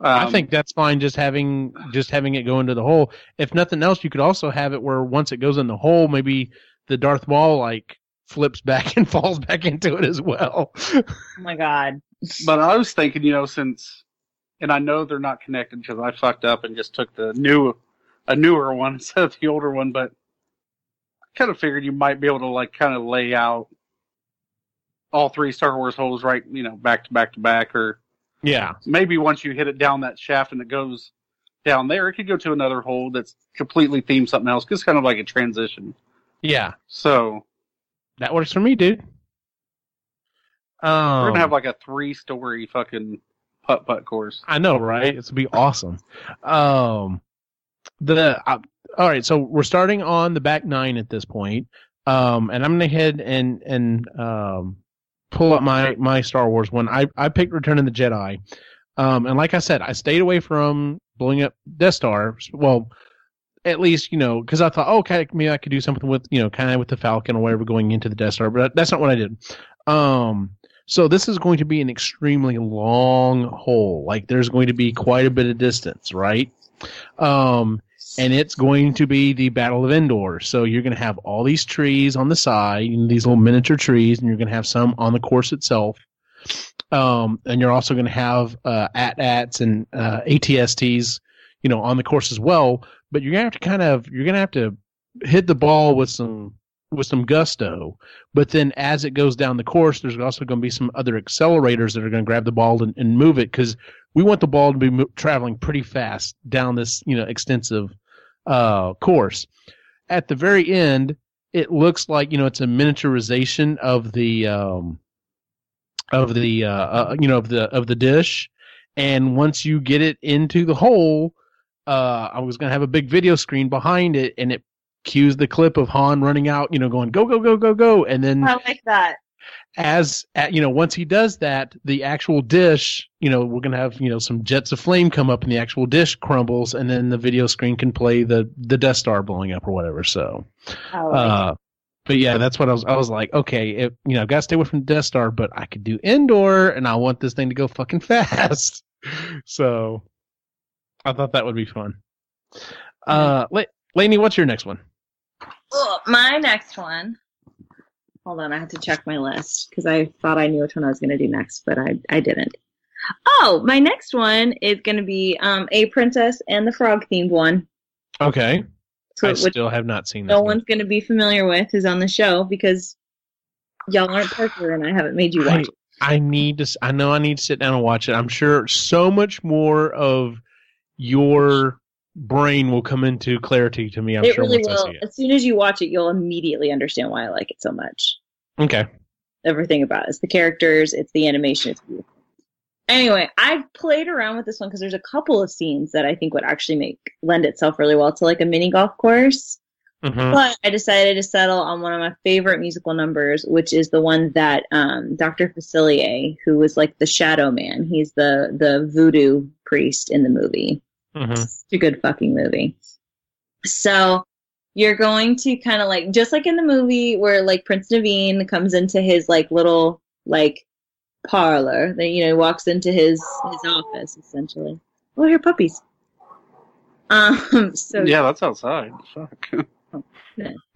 Um, I think that's fine. Just having just having it go into the hole. If nothing else, you could also have it where once it goes in the hole, maybe the Darth Maul like flips back and falls back into it as well. Oh my god. But I was thinking, you know, since, and I know they're not connected because I fucked up and just took the new, a newer one instead of the older one. But I kind of figured you might be able to like kind of lay out all three Star Wars holes right, you know, back to back to back, or yeah. maybe once you hit it down that shaft and it goes down there, it could go to another hole that's completely themed something else. It's kind of like a transition. Yeah. So That works for me, dude. Um, we're gonna have like a three-story fucking putt putt course. I know, right? It's gonna be awesome. Um, the uh, all right, so we're starting on the back nine at this point. Um, and I'm gonna head and and um pull up my my Star Wars one. I I picked Return of the Jedi. Um, and like I said, I stayed away from blowing up Death Star. Well, at least you know because I thought, oh, okay, maybe I could do something with you know kind of with the Falcon or whatever going into the Death Star, but that's not what I did. Um, so this is going to be an extremely long hole. Like there's going to be quite a bit of distance, right? Um, and it's going to be the Battle of Endor. So you're going to have all these trees on the side, these little miniature trees, and you're going to have some on the course itself. Um, and you're also going to have uh, AT-ATs and uh, ATSTs, you know, on the course as well. But you're to have to kind of you're to have to hit the ball with some with some gusto. But then as it goes down the course, there's also going to be some other accelerators that are going to grab the ball and, and move it because we want the ball to be mo- traveling pretty fast down this you know extensive uh, course. At the very end, it looks like you know it's a miniaturization of the um, of the uh, uh, you know of the of the dish, and once you get it into the hole, uh, I was going to have a big video screen behind it, and it cues the clip of Han running out, you know, going go go go go go, and then I like that. as uh, you know, once he does that, the actual dish, you know, we're gonna have you know some jets of flame come up, and the actual dish crumbles, and then the video screen can play the the Death Star blowing up or whatever. So, uh, but yeah, that's what I was. I was like, okay, if, you know, I've got to stay away from the Death Star, but I could do indoor, and I want this thing to go fucking fast. so, I thought that would be fun. Uh, La- Lainey, what's your next one? Oh, my next one. Hold on, I have to check my list because I thought I knew which one I was going to do next, but I I didn't. Oh, my next one is going to be um, a Princess and the Frog themed one. Okay, So, I still have not seen no one's going to be familiar with is on the show because y'all aren't Parker and I haven't made you I, watch. it. I need to. I know I need to sit down and watch it. I'm sure so much more of your brain will come into clarity to me. I'm it sure really will. see it. As soon as you watch it, you'll immediately understand why I like it so much. Okay. everything about it. It's the characters, it's the animation, it's beautiful. Anyway, I've played around with this one because there's a couple of scenes that I think would actually make lend itself really well to like a mini golf course. Mhm. But I decided to settle on one of my favorite musical numbers, which is the one that um, Dr. Facilier, who was like the Shadow Man, he's the the voodoo priest in the movie. Mhm. It's a good fucking movie. So you're going to kind of like just like in the movie where like Prince Naveen comes into his like little like parlor. That you know he walks into his his office essentially. Oh, here puppies. Um. So yeah, that's outside. Fuck.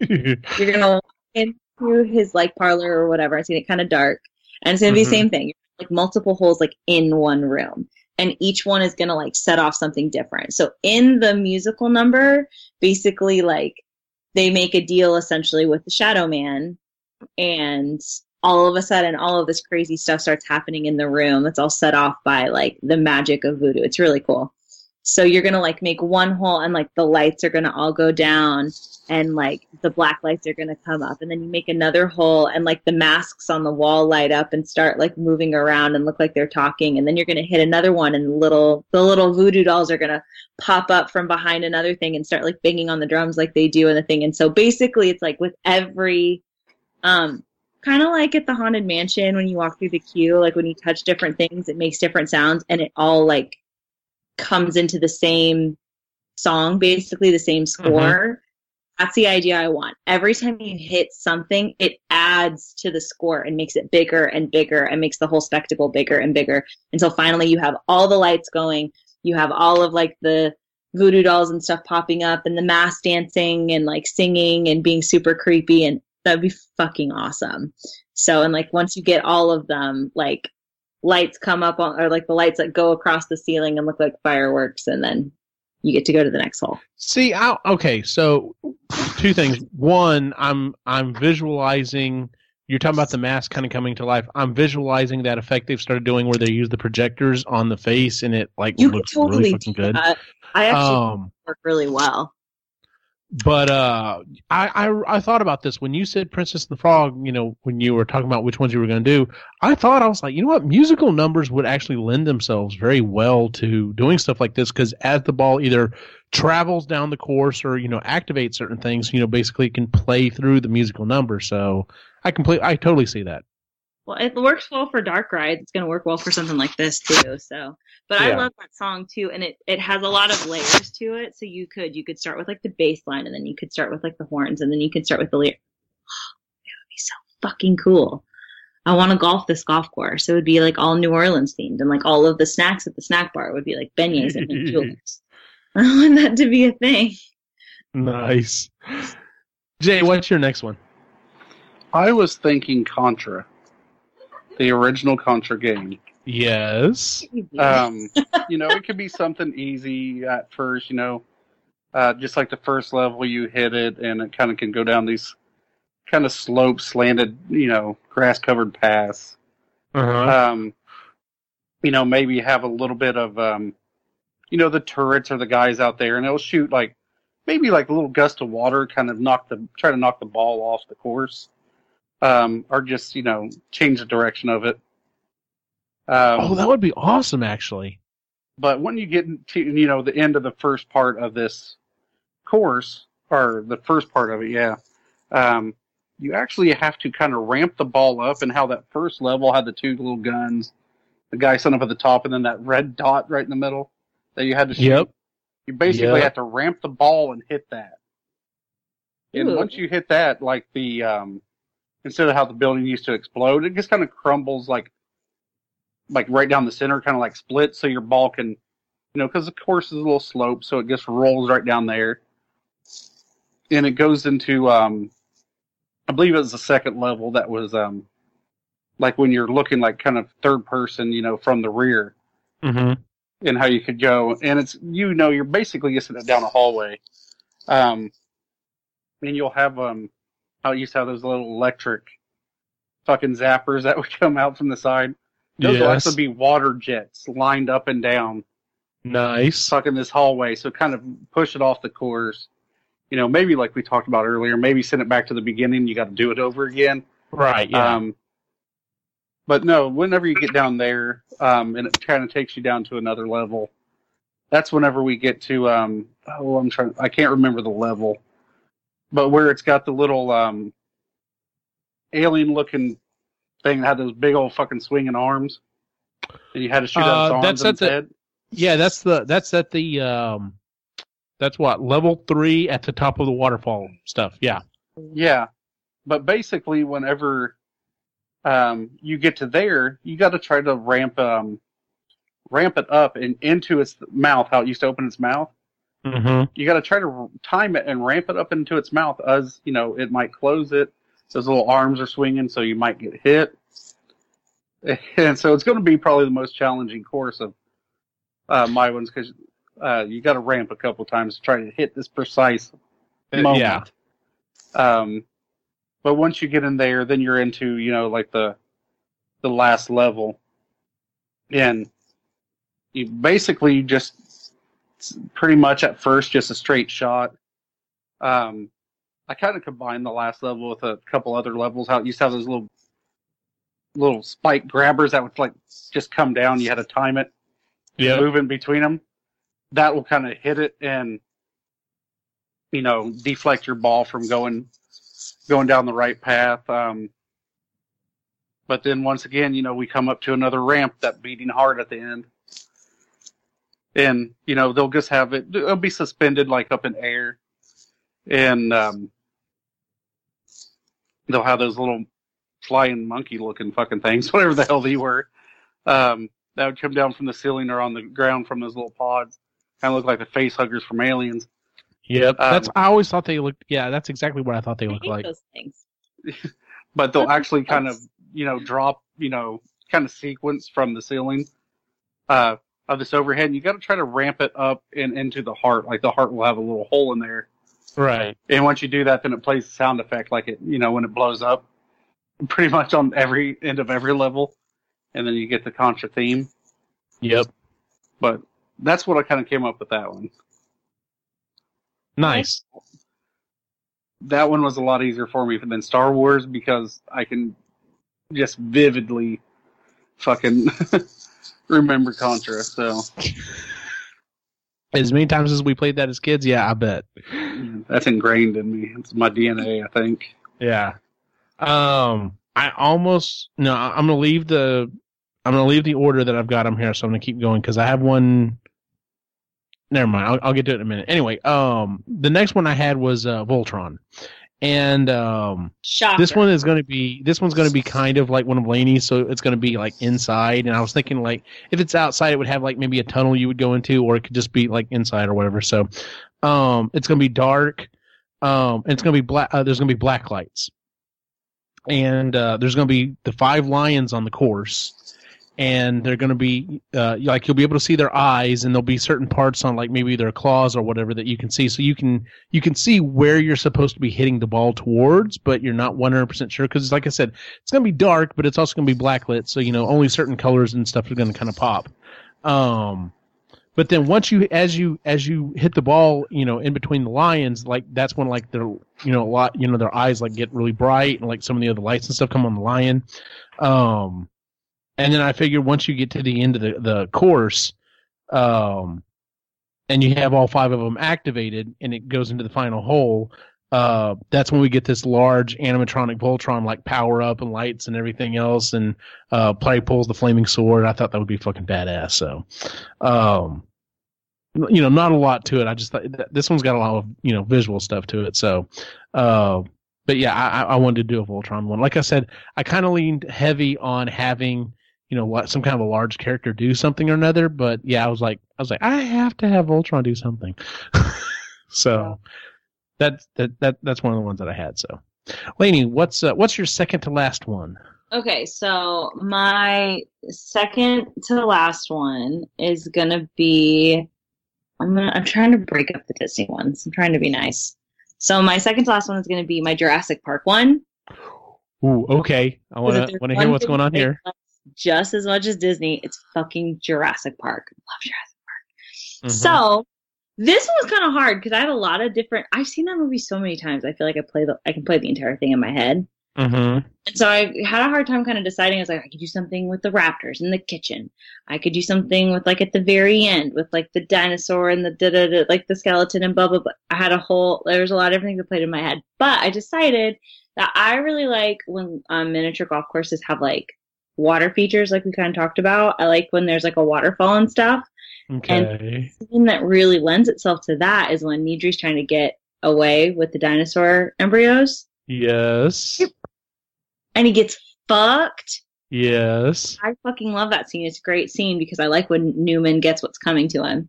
you're gonna walk into his like parlor or whatever. It's gonna get kind of dark, and it's gonna be Mhm. the same thing. Like multiple holes, like in one room, and each one is gonna like set off something different. So in the musical number, basically, like they make a deal essentially with the Shadow Man, and all of a sudden, all of this crazy stuff starts happening in the room. It's all set off by like the magic of voodoo. It's really cool. So you're gonna like make one hole, and like the lights are gonna all go down, and like the black lights are going to come up and then you make another hole and like the masks on the wall light up and start like moving around and look like they're talking and then you're going to hit another one and the little the little voodoo dolls are going to pop up from behind another thing and start like banging on the drums like they do in the thing and so basically it's like with every um kind of like at the haunted mansion when you walk through the queue like when you touch different things it makes different sounds and it all like comes into the same song basically the same score that's the idea I want. Every time you hit something, it adds to the score and makes it bigger and bigger and makes the whole spectacle bigger and bigger until finally you have all the lights going. You have all of like the voodoo dolls and stuff popping up and the mass dancing and like singing and being super creepy and that'd be fucking awesome. So and like once you get all of them, like lights come up on or like the lights that go across the ceiling and look like fireworks and then you get to go to the next hole. See, I, okay, so two things. One, I'm I'm visualizing. You're talking about the mask kind of coming to life. I'm visualizing that effect they've started doing where they use the projectors on the face and it like You looks totally really fucking good. that. I actually Um, work really well. But uh, I, I I thought about this when you said Princess and the Frog. You know, when you were talking about which ones you were going to do, I thought I was like, you know what, musical numbers would actually lend themselves very well to doing stuff like this because as the ball either travels down the course or you know activates certain things, you know, basically can play through the musical number. So I complete, I totally see that. Well, it works well for dark rides. It's going to work well for something like this too. So, but I love that song too, and it it has a lot of layers to it. So you could you could start with like the bass line, and then you could start with like the horns, and then you could start with the lyric. It would be so fucking cool. I want to golf this golf course. It would be like all New Orleans themed, and like all of the snacks at the snack bar would be like beignets and mint juleps. I want that to be a thing. Nice. Jay, what's your next one? I was thinking Contra, the original Contra game. Yes. Um, you know, it could be something easy at first. You know, uh, just like the first level, you hit it, and it kind of can go down these kind of slope, slanted, you know, grass covered paths. Uh-huh. Um, you know, maybe have a little bit of, um, you know, the turrets or the guys out there, and it'll shoot like maybe like a little gust of water, kind of knock the try to knock the ball off the course, um, or just you know change the direction of it. Um, oh, that would be awesome, actually. but when you get to you know the end of the first part of this course or the first part of it yeah um, you actually have to kind of ramp the ball up and how that first level had the two little guns the guy sent up at the top and then that red dot right in the middle that you had to shoot Yep. you basically Yep. have to ramp the ball and hit that and Ooh. once you hit that like the um, instead of how the building used to explode it just kind of crumbles like like right down the center kind of like splits, so your ball can you know, because the course is a little slope, so it just rolls right down there, and it goes into, um, I believe it was the second level that was, um, like when you're looking like kind of third person, you know, from the rear, Mm-hmm. and how you could go, and it's you know you're basically just down a hallway, um, and you'll have um, how it used to have those little electric fucking zappers that would come out from the side. Those Yes. actually be water jets lined up and down, Nice. fucking this hallway. So kind of push it off the course. You know, maybe like we talked about earlier, maybe send it back to the beginning. You got to do it over again. Right. Yeah. Um, but no, whenever you get down there, um, and it kind of takes you down to another level, that's whenever we get to, um, oh, I'm trying, I can't remember the level, but where it's got the little, um, alien looking thing that had those big old fucking swinging arms. And you had to shoot out Uh, arms that's at the- head. yeah. That's the that's at the um, that's what level three at the top of the waterfall stuff. Yeah. Yeah, but basically, whenever um, you get to there, you got to try to ramp um, ramp it up and into its mouth. How it used to open its mouth. Mm-hmm. You got to try to time it and ramp it up into its mouth. As you know, it might close it. Those little arms are swinging, so you might get hit. And so it's going to be probably the most challenging course of uh, my ones because uh, you got to ramp a couple times to try to hit this precise moment. Uh, Yeah. Um, but once you get in there, then you're into you know like the the last level, and you basically just pretty much at first just a straight shot. Um, I kind of combined the last level with a couple other levels. How it used to have those little little spike grabbers that would like just come down. You had to time it Yeah. move in between them, that will kind of hit it and you know deflect your ball from going going down the right path. Um, but then once again, you know, we come up to another ramp that beating hard at the end, and you know they'll just have it. It'll be suspended like up in air, and um, they'll have those little flying monkey looking fucking things, whatever the hell they were. Um, that would come down from the ceiling or on the ground from those little pods. Kind of look like the face huggers from Aliens. Yep. Um, that's I always thought they looked. Yeah, that's exactly what I thought they looked like. those things. But they'll That's actually kind of, you know, drop, you know, kind of sequence from the ceiling uh, of this overhead. And you got to try to ramp it up and into the heart. Like the heart will have a little hole in there. Right. And once you do that, then it plays the sound effect like it, you know, when it blows up. Pretty much on every end of every level. And then you get the Contra theme. Yep. But that's what I kind of came up with that one. Nice. that one was a lot easier for me than Star Wars because I can just vividly fucking remember Contra. So As many times as we played that as kids, yeah, I bet. that's ingrained in me. It's my DNA, I think. Yeah. Um, I almost no. I'm gonna leave the. I'm gonna leave the order that I've got them here, so I'm gonna keep going because I have one. Never mind. I'll, I'll get to it in a minute. Anyway, um, the next one I had was uh, Voltron, and um, Shocker. this one is going to be this one's going to be kind of like one of Laney's, so it's going to be like inside. And I was thinking like if it's outside, it would have like maybe a tunnel you would go into, or it could just be like inside or whatever. So, um, it's going to be dark, um, and it's going to be black. Uh, there's going to be black lights, and uh, there's going to be the five lions on the course. And they're going to be uh, like you'll be able to see their eyes, and there'll be certain parts on like maybe their claws or whatever that you can see. So you can you can see where you're supposed to be hitting the ball towards, but you're not 100% sure because, like I said, it's going to be dark, but it's also going to be blacklit. So, you know, only certain colors and stuff are going to kind of pop. Um, but then once you, as you, as you hit the ball, you know, in between the lions, like that's when like their, you know, a lot, you know, their eyes like get really bright and like some of the other lights and stuff come on the lion. Um, and then I figure once you get to the end of the, the course, um, and you have all five of them activated and it goes into the final hole, uh, that's when we get this large animatronic Voltron like power up and lights and everything else, and uh, play pulls the flaming sword. I thought that would be fucking badass. So, um, you know, not a lot to it. I just thought th- this one's got a lot of you know visual stuff to it. So, uh, but yeah, I I wanted to do a Voltron one. Like I said, I kind of leaned heavy on having you know what some kind of a large character do something or another. But yeah, I was like I was like I have to have Voltron do something. so that's that that that's one of the ones that I had. So, Lainey, what's uh, what's your second to last one? Okay, so my second to the last one is gonna be. I'm gonna. I'm trying to break up the Disney ones. I'm trying to be nice. So my second to last one is gonna be my Jurassic Park one. Ooh, okay. I want to want to hear what's going on here. Just as much as Disney, it's fucking Jurassic Park. Love Jurassic Park. Mm-hmm. So this one was kind of hard because I had a lot of different. I've seen that movie so many times. I feel like I play the. I can play the entire thing in my head. Mm-hmm. And so I had a hard time kind of deciding. I was like, I could do something with the raptors in the kitchen. I could do something with like at the very end with like the dinosaur and the da da da, like the skeleton and blah blah blah. I had a whole. There was a lot of things that played in my head, but I decided that I really like when um, miniature golf courses have like water features, like we kind of talked about. I like when there's like a waterfall and stuff. Okay. And something that really lends itself to that is when Nedry's trying to get away with the dinosaur embryos. Yes. And he gets fucked. Yes. I fucking love that scene. It's a great scene because I like when Newman gets what's coming to him.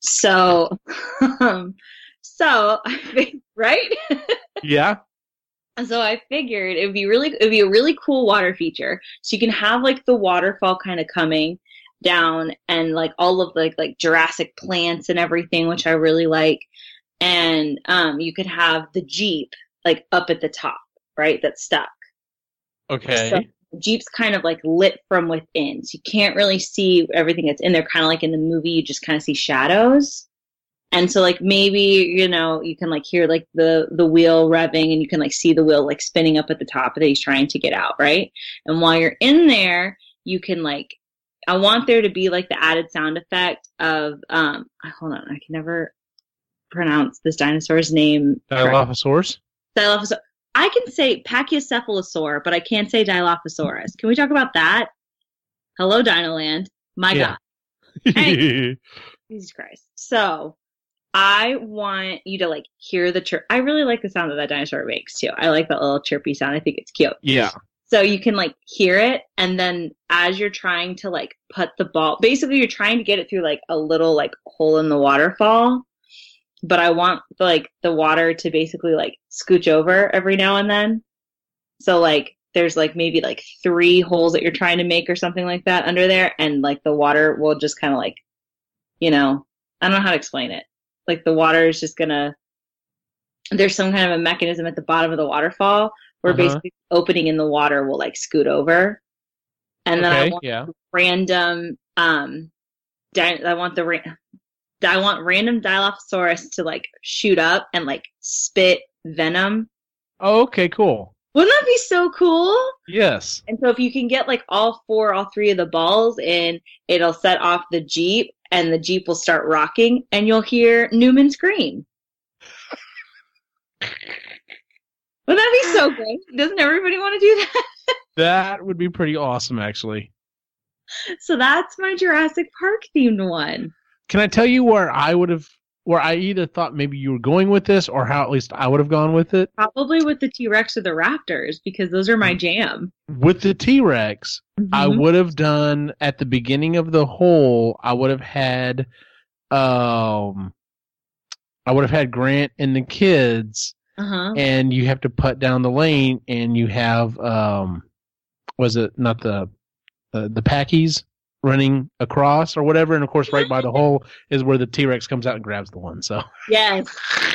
So, um, so right? yeah. So I figured it would be really it would be a really cool water feature. So you can have like the waterfall kind of coming down and like all of the like, like Jurassic plants and everything, which I really like. And um you could have the Jeep like up at the top, right? That's stuck. Okay. So Jeep's kind of like lit from within. So you can't really see everything that's in there, kind of like in the movie, you just kind of see shadows. And so like maybe, you know, you can like hear like the, the wheel revving and you can like see the wheel like spinning up at the top that he's trying to get out, right? And while you're in there, you can like, I want there to be like the added sound effect of, um, hold on, I can never pronounce this dinosaur's name. Dilophosaurus? Dilophosaurus. I can say Pachycephalosaur, but I can't say Dilophosaurus. Can we talk about that? Hello, Dinoland. My Yeah. God. Hey. Jesus Christ. So I want you to like hear the chirp. I really like the sound that that dinosaur makes too. I like that little chirpy sound. I think it's cute. yeah. So you can like hear it, and then as you're trying to like put the ball, basically you're trying to get it through like a little like hole in the waterfall. But I want like the water to basically like scooch over every now and then. So like there's like maybe like three holes that you're trying to make or something like that under there, and like the water will just kind of like, you know, I don't know how to explain it. Like the water is just gonna. There's some kind of a mechanism at the bottom of the waterfall where Uh-huh. basically opening in the water will like scoot over, and then I want Yeah. random um, di- I want the ra- I want random Dilophosaurus to like shoot up and like spit venom. Oh, okay. Cool. Wouldn't that be so cool? Yes. And so if you can get like all four, all three of the balls in, it'll set off the Jeep and the Jeep will start rocking and you'll hear Newman scream. Wouldn't that be so great? Doesn't everybody want to do that? That would be pretty awesome, actually. So that's my Jurassic Park themed one. Can I tell you where I would have, where I either thought maybe you were going with this, or how at least I would have gone with it? Probably with the T Rex or the Raptors because those are my jam. With the T Rex, I Mhm. would have done at the beginning of the hole. I would have had, um, I would have had Grant and the kids, Uh-huh. and you have to put down the lane, and you have, um, was it not the, uh, the Packies running across or whatever, and of course, right by the hole is where the T Rex comes out and grabs the one. So, Yes.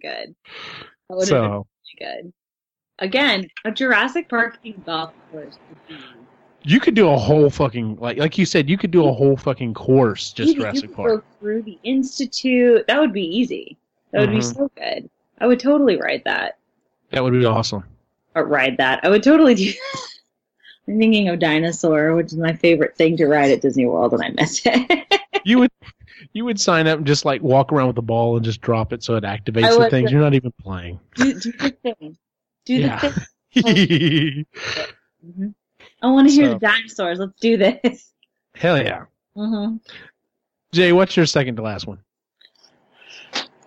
good. That so really good. Again, a Jurassic Park golf course. you could do a whole fucking like like you said, you could do a whole fucking course just you, you Jurassic could Park. Go through the institute. That would be easy. That would be Mhm. so good. I would totally ride that. That would be awesome. Or ride that. I would totally do. I'm thinking of dinosaur, which is my favorite thing to ride at Disney World, and I miss it. You would you would sign up and just like walk around with the ball and just drop it so it activates I the things. yeah. You're not even playing. do, do the thing. Do Yeah. the thing. hmm I want to hear So- the dinosaurs. Let's do this. Hell yeah. Mm-hmm. Jay, what's your second to last one?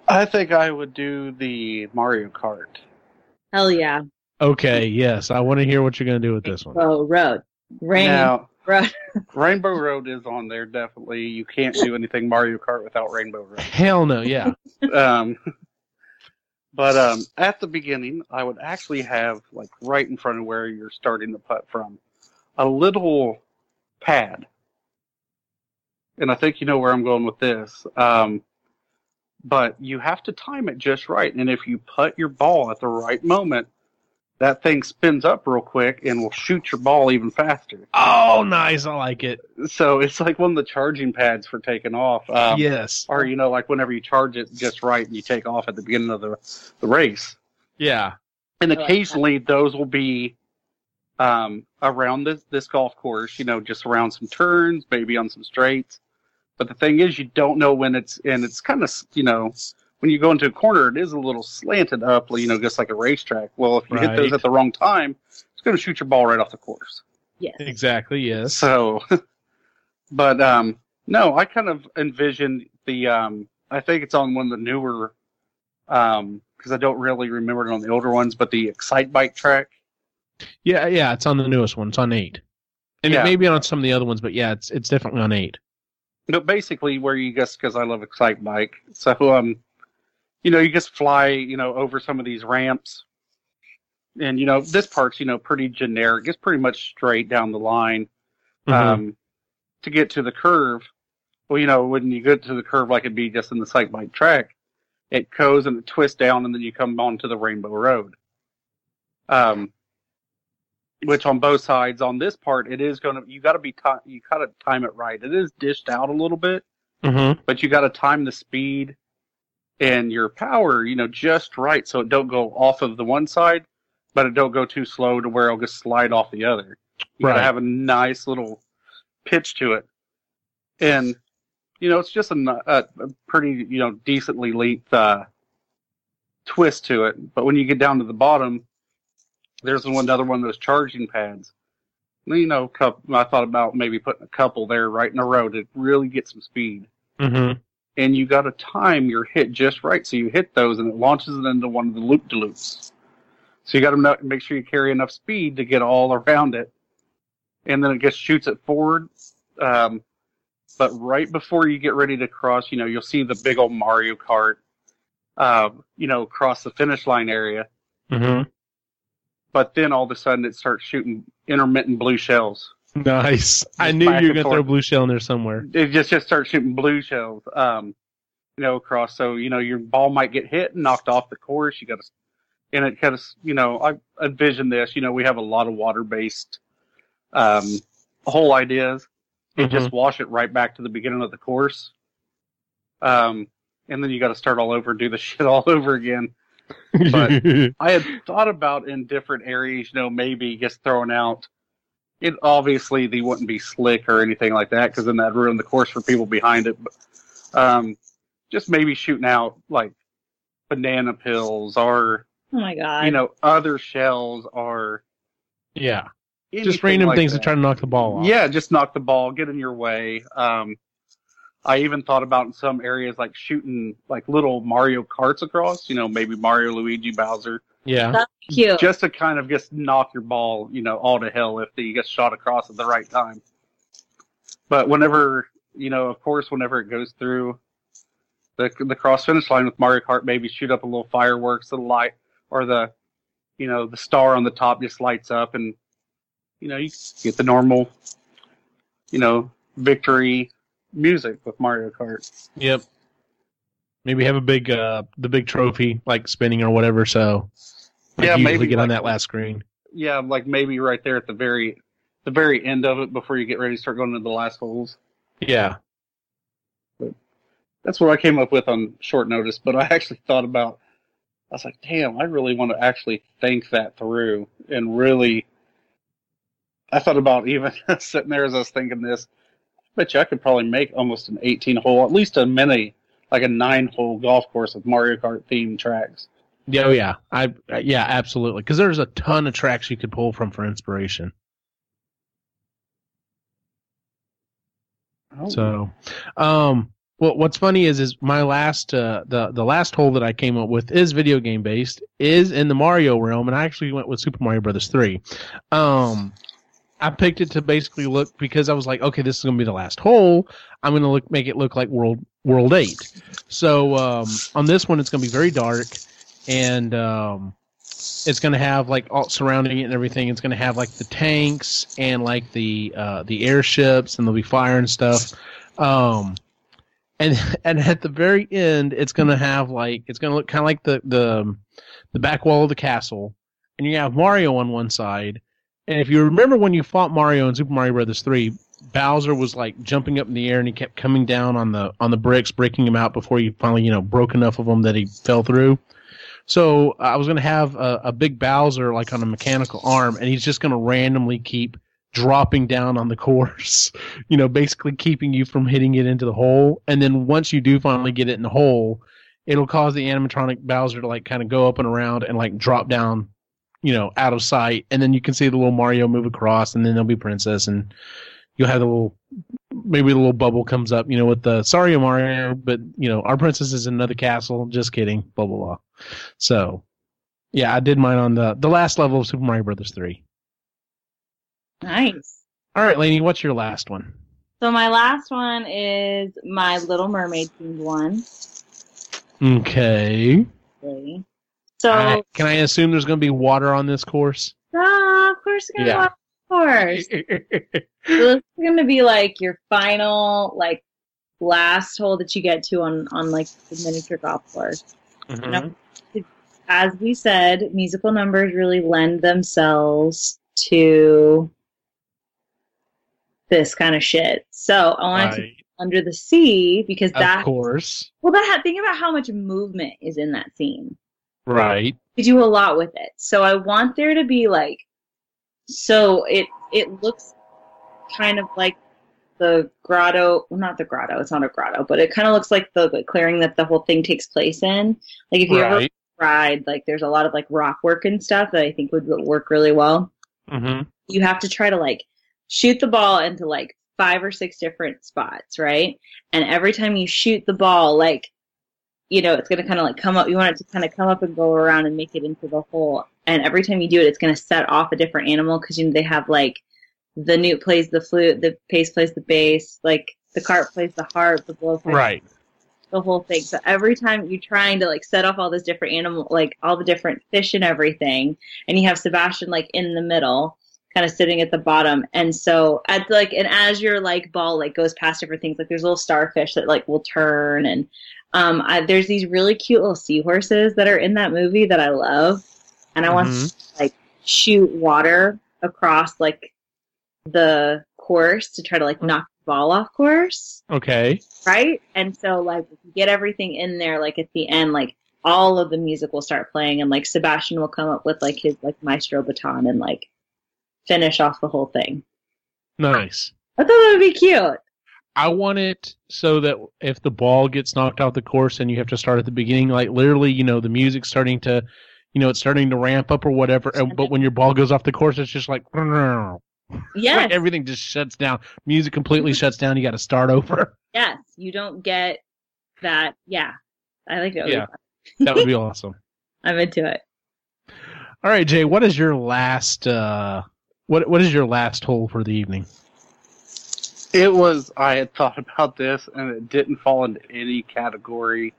I think I would do the Mario Kart. Hell yeah. Okay, yes. I want to hear what you're gonna do with this one. Row road. Rain. Now, Road. Rainbow Road is on there definitely. You can't do anything Mario Kart without Rainbow Road. Hell no, yeah. Um, but um, at the beginning, I would actually have like right in front of where you're starting the putt from, a little pad. And I think you know where I'm going with this. Um, but you have to time it just right. And if you putt your ball at the right moment, that thing spins up real quick and will shoot your ball even faster. Oh, nice. I like it. So it's like one of the charging pads for taking off. Um, yes. Or, you know, like whenever you charge it just right and you take off at the beginning of the, the race. Yeah. And occasionally those will be um, around this, this golf course, you know, just around some turns, maybe on some straights. But the thing is, you don't know when it's, and it's kind of, you know, when you go into a corner, it is a little slanted up, you know, just like a racetrack. Well, if you hit those at the wrong time, it's going to shoot your ball right off the course. Yes. Exactly. Yes. So, but um, no, I kind of envisioned the. Um, I think it's on one of the newer, um, because I don't really remember it on the older ones, but the Excitebike track. Yeah. Yeah. It's on the newest one. It's on eight, and Yeah. it may be on some of the other ones, but yeah, it's it's definitely on eight. But basically, where you guess because I love Excitebike, so um, you know, you just fly, you know, over some of these ramps, and you know, this part's you know pretty generic. It's pretty much straight down the line. Mhm. um, to get to the curve. Well, you know, when you get to the curve, like it'd be just in the sight bike track, it goes and it twists down, and then you come onto the Rainbow Road. Um, which on both sides, on this part, it is going to you got to be ti you got to time it right. It is dished out a little bit, Mhm. but you got to time the speed and your power, you know, just right, so it don't go off of the one side, but it don't go too slow to where it'll just slide off the other. You Right. gotta have a nice little pitch to it, and you know, it's just a, a pretty, you know, decently length uh, twist to it. But when you get down to the bottom, there's one another one of those charging pads. You know, coup- I thought about maybe putting a couple there right in a row to really get some speed Mhm. And you got to time your hit just right. So you hit those, and it launches it into one of the loop de loops. So you got to make sure you carry enough speed to get all around it, and then it just shoots it forward. Um, but right before you get ready to cross, you know, you'll see the big old Mario Kart, uh, you know, cross the finish line area. Mhm. But then all of a sudden, it starts shooting intermittent blue shells. Nice. I knew you were gonna throw blue shell in there somewhere. it just just starts shooting blue shells um you know across. So you know your ball might get hit and knocked off the course. You got to and it kind of you know i envision this. You know we have a lot of water based um whole ideas. And just wash it right back to the beginning of the course. Um and then you got to start all over and do the shit all over again. But- I had thought about in different areas, you know, maybe just throwing out. It obviously they wouldn't be slick or anything like that because then that'd ruin the course for people behind it. But um, just maybe shooting out like banana pills or Oh my god. you know other shells or yeah. Just random like things that. to try to knock the ball off. Yeah, just knock the ball, get in your way. Um, I even thought about in some areas like shooting like little Mario carts across. You know, maybe Mario, Luigi, Bowser. Yeah. That's cute. just to kind of just knock your ball, you know, all to hell if you get shot across at the right time. But whenever, you know, of course, whenever it goes through the the cross finish line with Mario Kart, maybe shoot up a little fireworks, the light or the, you know, the star on the top just lights up, and you know, you get the normal, you know, victory music with Mario Kart. Yep. Maybe have a big uh the big trophy like spinning or whatever. So like Yeah, maybe get on that last screen. Yeah, like maybe right there at the very, the very end of it before you get ready to start going to the last holes. Yeah. But that's what I came up with on short notice. But I actually thought about, I was like, damn, I really want to actually think that through and really. I thought about even sitting there as I was thinking this. I bet you I could probably make almost an 18 hole, at least a mini, like a nine hole golf course with Mario Kart themed tracks. Yeah, oh yeah. I yeah, absolutely. Because there's a ton of tracks you could pull from for inspiration. Oh, So, um, well, what's funny is is my last uh the the last hole that I came up with is video game based, is in the Mario realm, and I actually went with Super Mario Brothers three. Um, I picked it to basically look because I was like, okay, this is gonna be the last hole. I'm gonna look make it look like World World Eight. So um, on this one, it's gonna be very dark, and um, it's gonna have like all surrounding it and everything. It's gonna have like the tanks and like the uh, the airships, and there'll be fire and stuff. Um, and and at the very end, it's gonna have like it's gonna look kind of like the the the back wall of the castle, and you have Mario on one side. And if you remember when you fought Mario in Super Mario Brothers three, Bowser was like jumping up in the air and he kept coming down on the on the bricks, breaking them out before he finally you know broke enough of them that he fell through. So I was gonna have a, a big Bowser like on a mechanical arm, and he's just gonna randomly keep dropping down on the course, you know, basically keeping you from hitting it into the hole. And then once you do finally get it in the hole, it'll cause the animatronic Bowser to like kind of go up and around and like drop down, you know, out of sight. And then you can see the little Mario move across, and then there'll be Princess, and you'll have the little maybe the little bubble comes up, you know, with the sorry Mario, but you know, our princess is in another castle. Just kidding, blah blah blah. So, yeah, I did mine on the the last level of Super Mario Brothers three. Nice. All right, Lainey, what's your last one? So my last one is my Little Mermaid themed one. Okay. Okay. So can I assume there's going to be water on this course? ah, of course, gonna Yeah. of course. So this is gonna be like your final, like last hole that you get to on on like the miniature golf course. Mhm. As we said, musical numbers really lend themselves to this kind of shit. So I wanted to under the sea because Of that course. well that think about how much movement is in that scene. Right. You do a lot with it. So I want there to be like so it it looks kind of like the grotto well, not the grotto, it's not a grotto, but it kind of looks like the, the clearing that the whole thing takes place in. Like if you ever ride, like there's a lot of like rock work and stuff that I think would work really well. hmm You have to try to like shoot the ball into like five or six different spots, right? And every time you shoot the ball, like you know, it's gonna kind of like come up. You want it to kind of come up and go around and make it into the hole. And every time you do it, it's gonna set off a different animal because you know they have like the newt plays the flute, the bass plays the bass, like the carp plays the harp, the blow plays Right. the whole thing. So every time you're trying to like set off all this different animal, like all the different fish and everything, and you have Sebastian like in the middle, kind of sitting at the bottom. And so at like, and as your like ball like goes past different things, like there's little starfish that like will turn, and um, I, there's these really cute little seahorses that are in that movie that I love, and I want Mhm. to like shoot water across like the course to try to like knock the ball off course Okay. right? And so like you get everything in there, like at the end, like all of the music will start playing, and like Sebastian will come up with like his like maestro baton and like finish off the whole thing. Nice. I thought that would be cute. I want it so that if the ball gets knocked off the course and you have to start at the beginning, like literally, you know, the music's starting to, you know, it's starting to ramp up or whatever. and- But when your ball goes off the course, it's just like, yeah, like everything just shuts down. Music completely shuts down. You got to start over. yes. You don't get that. Yeah, I like it. Yeah. That would be awesome. I'm into it. All right, Jay, what is your last, uh, what, what is your last hole for the evening? It was. I had thought about this, and it didn't fall into any category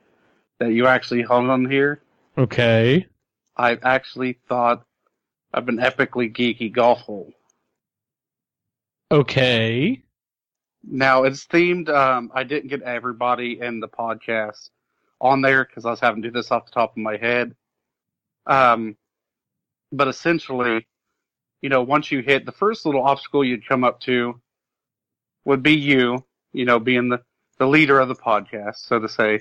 that you actually hung on here. Okay. I've actually thought of an epically geeky golf hole. Okay. Now it's themed. Um, I didn't get everybody in the podcast on there because I was having to do this off the top of my head. Um, but essentially, you know, once you hit the first little obstacle you'd come up to would be you, you know, being the, the leader of the podcast, so to say.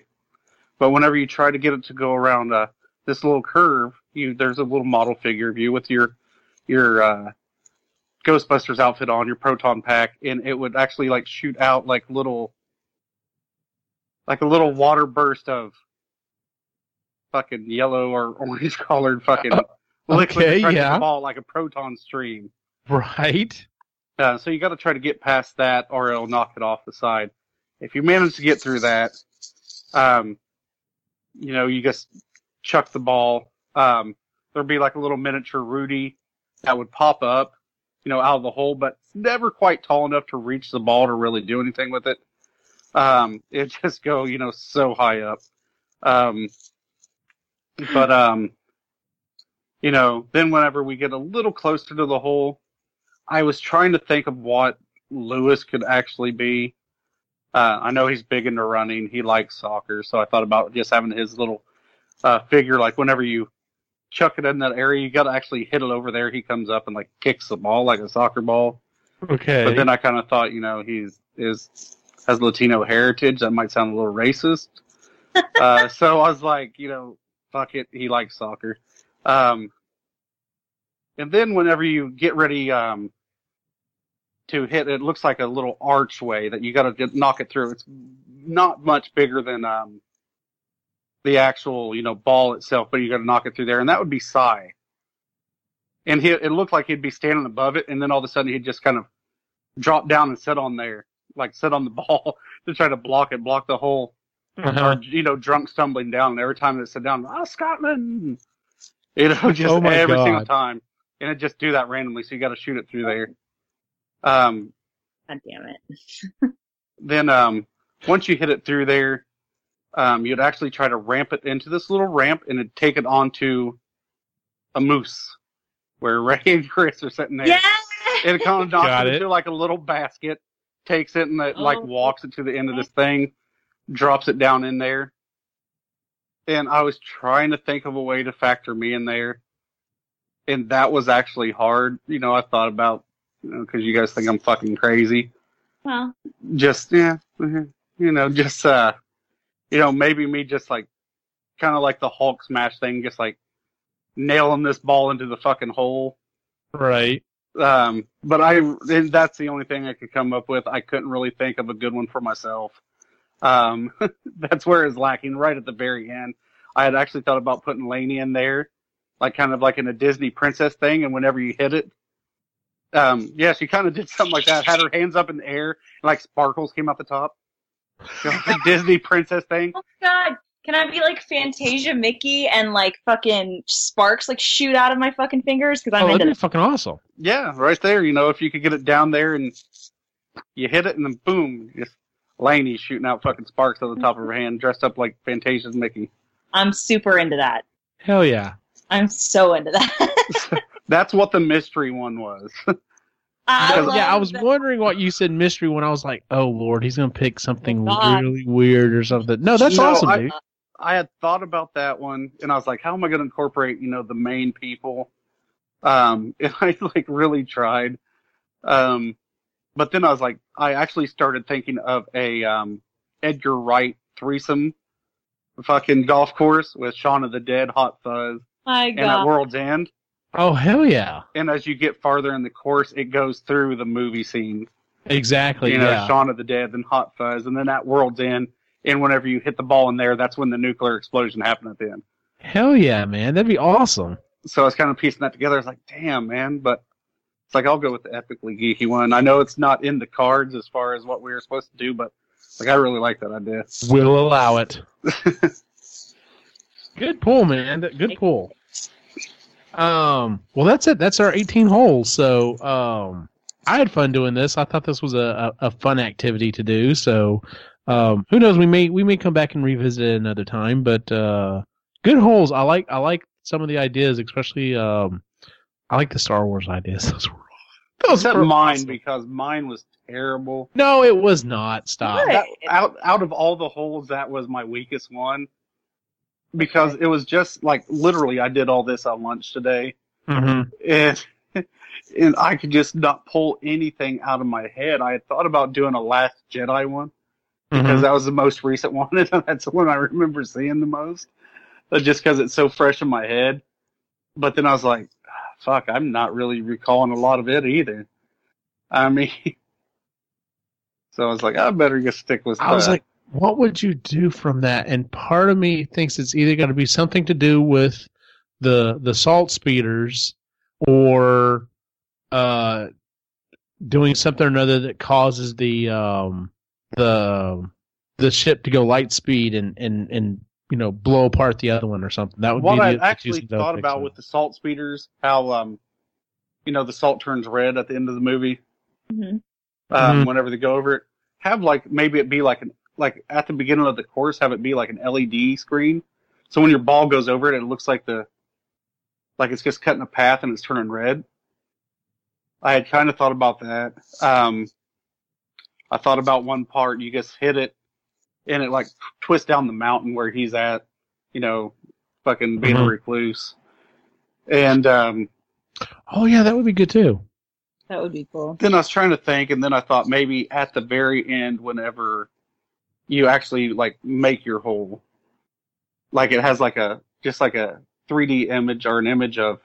But whenever you try to get it to go around uh, this little curve, you there's a little model figure of you with your your uh, Ghostbusters outfit on, your proton pack, and it would actually like shoot out like little like a little water burst of fucking yellow or orange colored fucking liquid okay, yeah. ball like a proton stream. Right. Uh, so you got to try to get past that, or it'll knock it off the side. If you manage to get through that, um, you know, you just chuck the ball. Um, there'd be like a little miniature Rudy that would pop up, you know, out of the hole, but never quite tall enough to reach the ball to really do anything with it. Um, it just go, you know, so high up. Um, but um, you know, then whenever we get a little closer to the hole, I was trying to think of what Lewis could actually be. Uh, I know he's big into running. He likes soccer, so I thought about just having his little uh, figure. Like whenever you chuck it in that area, you got to actually hit it over there. He comes up and like kicks the ball like a soccer ball. Okay. But then I kind of thought, you know, he's is has Latino heritage. That might sound a little racist. uh, so I was like, you know, fuck it. He likes soccer. Um, and then whenever you get ready um, to hit, it looks like a little archway that you got to knock it through. It's not much bigger than um, the actual, you know, ball itself, but you got to knock it through there, and that would be Cy. And he, it looked like he'd be standing above it, and then all of a sudden he'd just kind of drop down and sit on there, like sit on the ball to try to block it, block the hole, Uh-huh. or you know, drunk stumbling down. And every time it sit down, ah, Scotland, you know, just Oh every God. single time, and it just do that randomly. So you got to shoot it through there. Um, God damn it. then um, once you hit it through there, um, you'd actually try to ramp it into this little ramp and it'd take it onto a moose where Ray and Chris are sitting there. Yeah. And it kind of knocks it it. into like a little basket, takes it and it like Oh. walks it to the end of this thing, drops it down in there. And I was trying to think of a way to factor me in there. And that was actually hard. You know, I thought about, you know, cause you guys think I'm fucking crazy Well, just yeah, mhm, you know, just uh, you know, maybe me just like kind of like the Hulk smash thing, just like nailing this ball into the fucking hole. Right. Um, but I and that's the only thing I could come up with. I couldn't really think of a good one for myself. Um, that's where it's lacking right at the very end. I had actually thought about putting Laney in there, like kind of like in a Disney princess thing, and whenever you hit it, um, yeah, she kind of did something like that. Had her hands up in the air, and like sparkles came out the top. You know, like a Disney princess thing. oh God. Can I be like Fantasia Mickey and like fucking sparks like shoot out of my fucking fingers? Because I'm oh, into that'd be fucking awesome. Yeah, right there. You know, if you could get it down there and you hit it, and then boom, just Laney shooting out fucking sparks on the top of her hand, dressed up like Fantasia's Mickey. I'm super into that. Hell yeah. I'm so into that. That's what the mystery one was. I yeah, I was that. wondering what you said mystery when I was like, oh lord, he's gonna pick something Oh, God. really weird or something. No, that's No, awesome, I- dude. I had thought about that one, and I was like, how am I going to incorporate, you know, the main people? Um, and I like really tried. Um, but then I was like, I actually started thinking of a um, Edgar Wright threesome fucking golf course with Shaun of the Dead, Hot Fuzz, My and at World's End. Oh hell yeah. And as you get farther in the course, it goes through the movie scene. Exactly. you know, yeah. Shaun of the Dead, then Hot Fuzz, and then at World's End. And whenever you hit the ball in there, that's when the nuclear explosion happened at the end. Hell yeah, man. That'd be awesome. So I was kind of piecing that together. I was like, damn, man. But it's like, I'll go with the epically geeky one. I know it's not in the cards as far as what we were supposed to do, but like, I really like that idea. We'll allow it. Good pull, man. Good pull. Um, well, that's it. That's our 18 holes. So, um, I had fun doing this. I thought this was a, a, a fun activity to do. So, um, who knows? We may we may come back and revisit it another time. But uh, good holes. I like I like some of the ideas, especially um, I like the Star Wars ideas. Those were those Except were mine, awesome. because mine was terrible. No, it was not. Stop. That, out, out of all the holes, that was my weakest one. Because it was just like, literally, I did all this on lunch today. Mhm. and and I could just not pull anything out of my head. I had thought about doing a Last Jedi one because Mhm. that was the most recent one, and that's the one I remember seeing the most, uh, just because it's so fresh in my head. But then I was like, "Ah, "Fuck, I'm not really recalling a lot of it either." I mean, so I was like, "I better just stick with." I was uh, like, what would you do from that? And part of me thinks it's either going to be something to do with the the salt speeders or uh doing something or another that causes the um the the ship to go light speed and and and you know blow apart the other one or something. That would what be I the, the two actually things I would thought about so. with the salt speeders, how um, you know, the salt turns red at the end of the movie. Mhm. Um, Mhm. whenever they go over it, have like maybe it be like an like at the beginning of the course, have it be like an LED screen. So when your ball goes over it, it looks like the like it's just cutting a path and it's turning red. I had kind of thought about that. Um, I thought about one part you just hit it and it like twists down the mountain where he's at, you know, fucking being a Mhm. recluse. And um, Oh yeah, that would be good too. That would be cool. then I was trying to think, and then I thought maybe at the very end, whenever you actually like make your hole, like it has like a just like a 3D image or an image of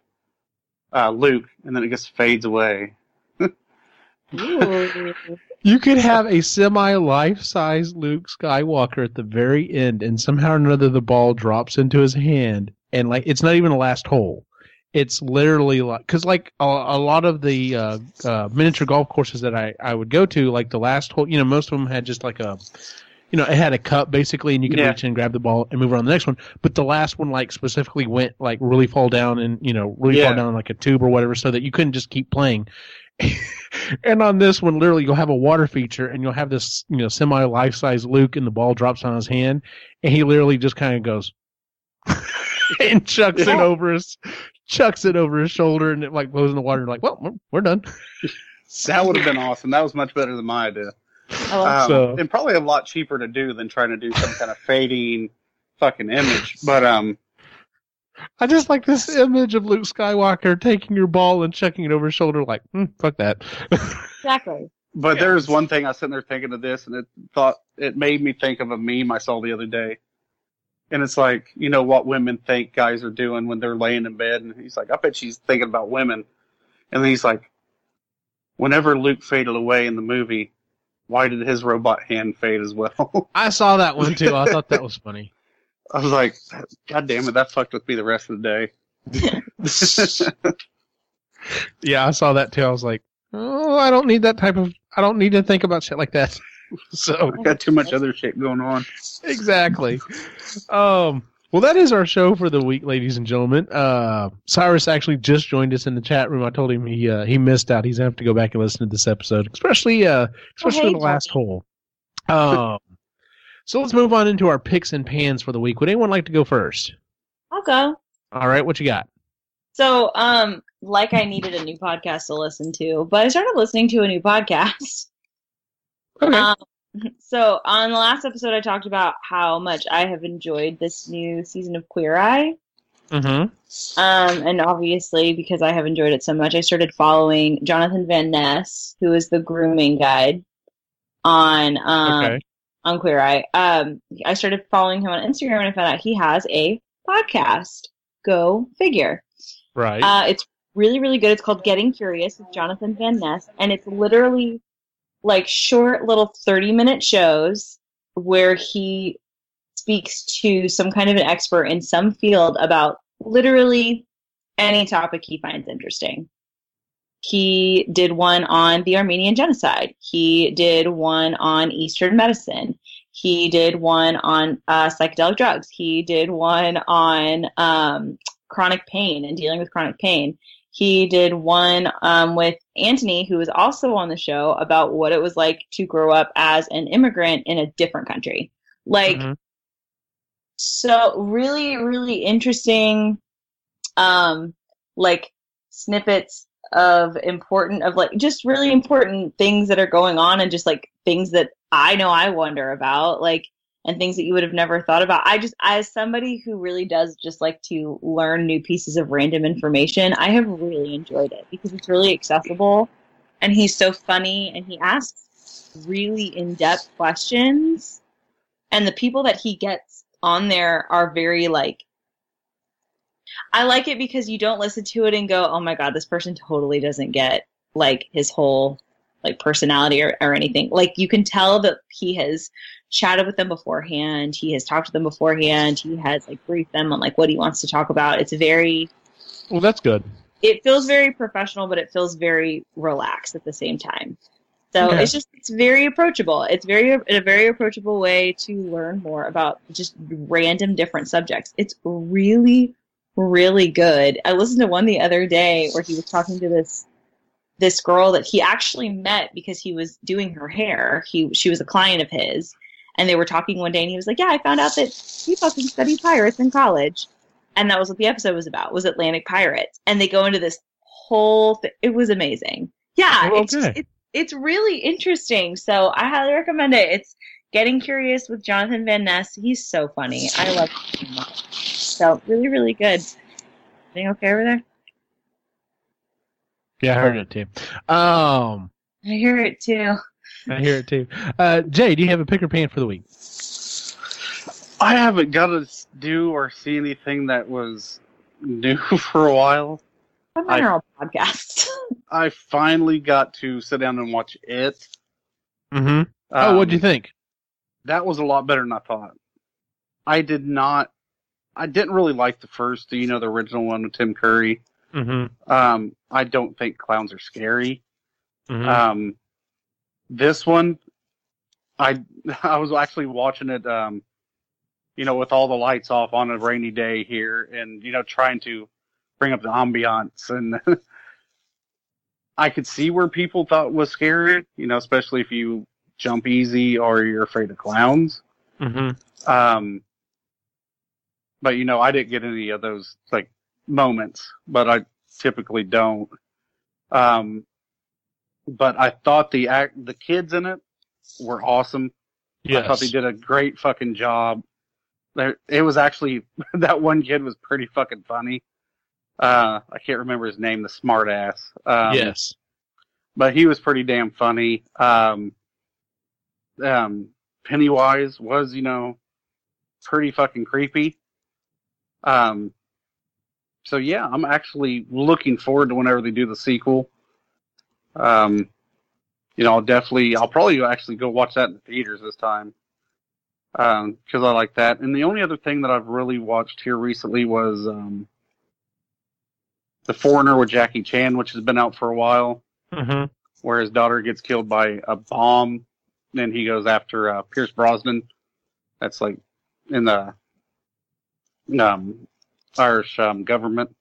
uh, Luke, and then it just fades away. You could have a semi life size Luke Skywalker at the very end, and somehow or another the ball drops into his hand, and like it's not even a last hole. It's literally like because like a, a lot of the uh, uh, miniature golf courses that I I would go to, like the last hole, you know, most of them had just like a, you know, it had a cup basically, and you could Yeah. reach in, and grab the ball, and move on to the next one. But the last one like specifically went like really fall down and you know really Yeah. fall down like a tube or whatever, so that you couldn't just keep playing. and on this one, literally, you'll have a water feature, and you'll have this, you know, semi life size Luke, and the ball drops on his hand, and he literally just kind of goes and chucks it over his, chucks it over his shoulder, and it like goes in the water. Like, well, we're, we're done. That would have been awesome. That was much better than my idea. Oh, Um, So- and probably a lot cheaper to do than trying to do some kind of fading fucking image. But um, I just like this image of Luke Skywalker taking your ball and chucking it over his shoulder, like, hmm, fuck that. exactly. But Yeah. there's one thing I was sitting there thinking of this, and it thought it made me think of a meme I saw the other day. And it's like, you know, what women think guys are doing when they're laying in bed. And he's like, I bet she's thinking about women. And then he's like, whenever Luke faded away in the movie, why did his robot hand fade as well? I saw that one too. I thought that was funny. I was like, God damn it, that fucked with me the rest of the day. Yeah, I saw that too. I was like, oh, I don't need that type of. I don't need to think about shit like that. so I got too much other shit going on. exactly. Um, well, that is our show for the week, ladies and gentlemen. Uh, Cyrus actually just joined us in the chat room. I told him he uh, he missed out. He's gonna have to go back and listen to this episode, especially uh, especially hey, the last hole. Um, so let's move on into our picks and pans for the week. Would anyone like to go first? I'll go. All right, what you got? So, um, like I needed a new podcast to listen to, but I started listening to a new podcast. Okay. Um, so on the last episode, I talked about how much I have enjoyed this new season of Queer Eye. mm-hmm. Um, and obviously, because I have enjoyed it so much, I started following Jonathan Van Ness, who is the grooming guide on um, Okay. on Queer Eye. Um, I started following him on Instagram, and I found out he has a podcast. Go figure. Right. Uh, it's really, really good. It's called Getting Curious with Jonathan Van Ness, and it's literally like short little 30 minute shows where he speaks to some kind of an expert in some field about literally any topic he finds interesting. He did one on the Armenian genocide. He did one on Eastern medicine. He did one on uh, psychedelic drugs. He did one on um, chronic pain and dealing with chronic pain. He did one um, with Anthony, who was also on the show, about what it was like to grow up as an immigrant in a different country. Like, Mhm. so really, really interesting, um, like snippets of important, of like just really important things that are going on and just like things that I know I wonder about. Like, and things that you would have never thought about. I just, as somebody who really does just like to learn new pieces of random information, I have really enjoyed it because it's really accessible and he's so funny and he asks really in depth questions. And the people that he gets on there are very like, I like it because you don't listen to it and go, oh my God, this person totally doesn't get like his whole like personality or, or anything. Like you can tell that he has chatted with them beforehand. He has talked to them beforehand. He has like briefed them on like what he wants to talk about. It's very, Well, that's good. it feels very professional, but it feels very relaxed at the same time. So Okay. it's just it's very approachable. It's very in a very approachable way to learn more about just random different subjects. It's really really good. I listened to one the other day where he was talking to this this girl that he actually met because he was doing her hair. He she was a client of his, and they were talking one day, and he was like, "Yeah, I found out that he fucking studied pirates in college," and that was what the episode was about was Atlantic pirates, and they go into this whole. Th- it was amazing. Yeah, Oh, it's just, it, it's really interesting. So I highly recommend it. It's Getting Curious with Jonathan Van Ness. He's so funny. I love him so much. So really, really good. Everything okay over there? Yeah, I heard it too. Um, I hear it too. I hear it too. Uh, Jay, do you have a pick or pan for the week? I haven't got to do or see anything that was new for a while. I'm on our podcast. I finally got to sit down and watch it. Mm-hmm. oh, what do you Um, think? That was a lot better than I thought. I did not. I didn't really like the first, you know, the original one with Tim Curry. Mm-hmm. Um, I don't think clowns are scary. mm-hmm. Um, this one, I I was actually watching it, um, you know, with all the lights off on a rainy day here, and you know, trying to bring up the ambiance, and I could see where people thought was scary, you know, especially if you jump easy or you're afraid of clowns. mm-hmm. Um, but you know, I didn't get any of those like moments, but I typically don't. Um, but I thought the act, the kids in it were awesome. I thought they did a great fucking job. There, it was actually that one kid was pretty fucking funny. Uh, I can't remember his name, the smart ass. Um, yes. but he was pretty damn funny. Um, um, Pennywise was, you know, pretty fucking creepy. Um, so yeah, I'm actually looking forward to whenever they do the sequel. Um, you know, I'll definitely, I'll probably actually go watch that in the theaters this time. Um, cause I like that. And the only other thing that I've really watched here recently was, um, The Foreigner with Jackie Chan, which has been out for a while Mm-hmm. where his daughter gets killed by a bomb. Then he goes after uh, Pierce Brosnan. That's like in the um, Irish um, government.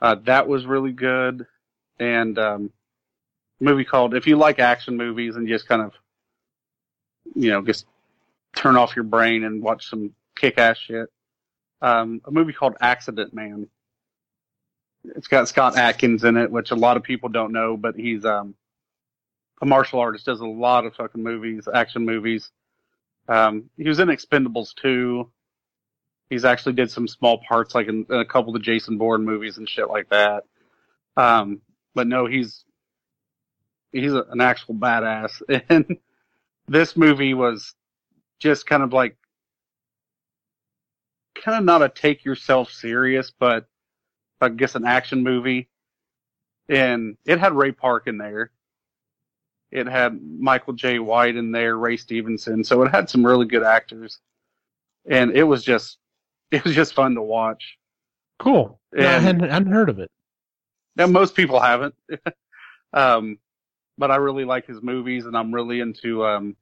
Uh, that was really good. And um, movie called If you like action movies and just kind of, you know, just turn off your brain and watch some kick-ass shit. Um, a movie called Accident Man. It's got Scott Adkins in it, which a lot of people don't know, but he's um, a martial artist, does a lot of fucking movies, action movies. Um, he was in Expendables 2. He's actually did some small parts, like in, in a couple of the Jason Bourne movies and shit like that. Um, but no, he's he's a, an actual badass, and this movie was just kind of like kind of not a take yourself serious, but I guess an action movie. And it had Ray Park in there. It had Michael Jai White in there, Ray Stevenson. So it had some really good actors. And it was just, it was just fun to watch. Cool. No, I hadn't, I hadn't heard of it. Now, most people haven't. um, but I really like his movies and I'm really into, um,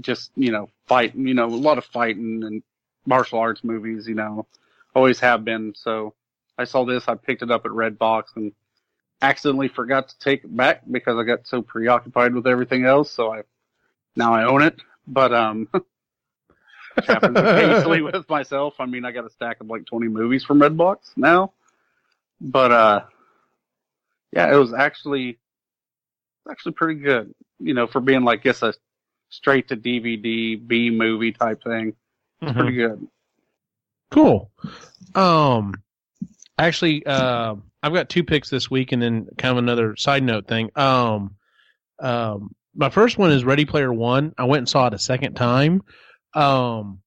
just, you know, fighting, you know, a lot of fighting and martial arts movies, you know, always have been. So I saw this, I picked it up at Redbox and accidentally forgot to take it back because I got so preoccupied with everything else. So I, now I own it, but, um, which happens occasionally with myself. I mean, I got a stack of like 20 movies from Redbox now, but, uh, yeah, it was actually, actually pretty good, you know, for being like, guess a straight to DVD B movie type thing. Mhm. Pretty good. Cool. Um, actually, uh, I've got two picks this week, and then kind of another side note thing. Um, um, my first one is Ready Player One. I went and saw it a second time. Um,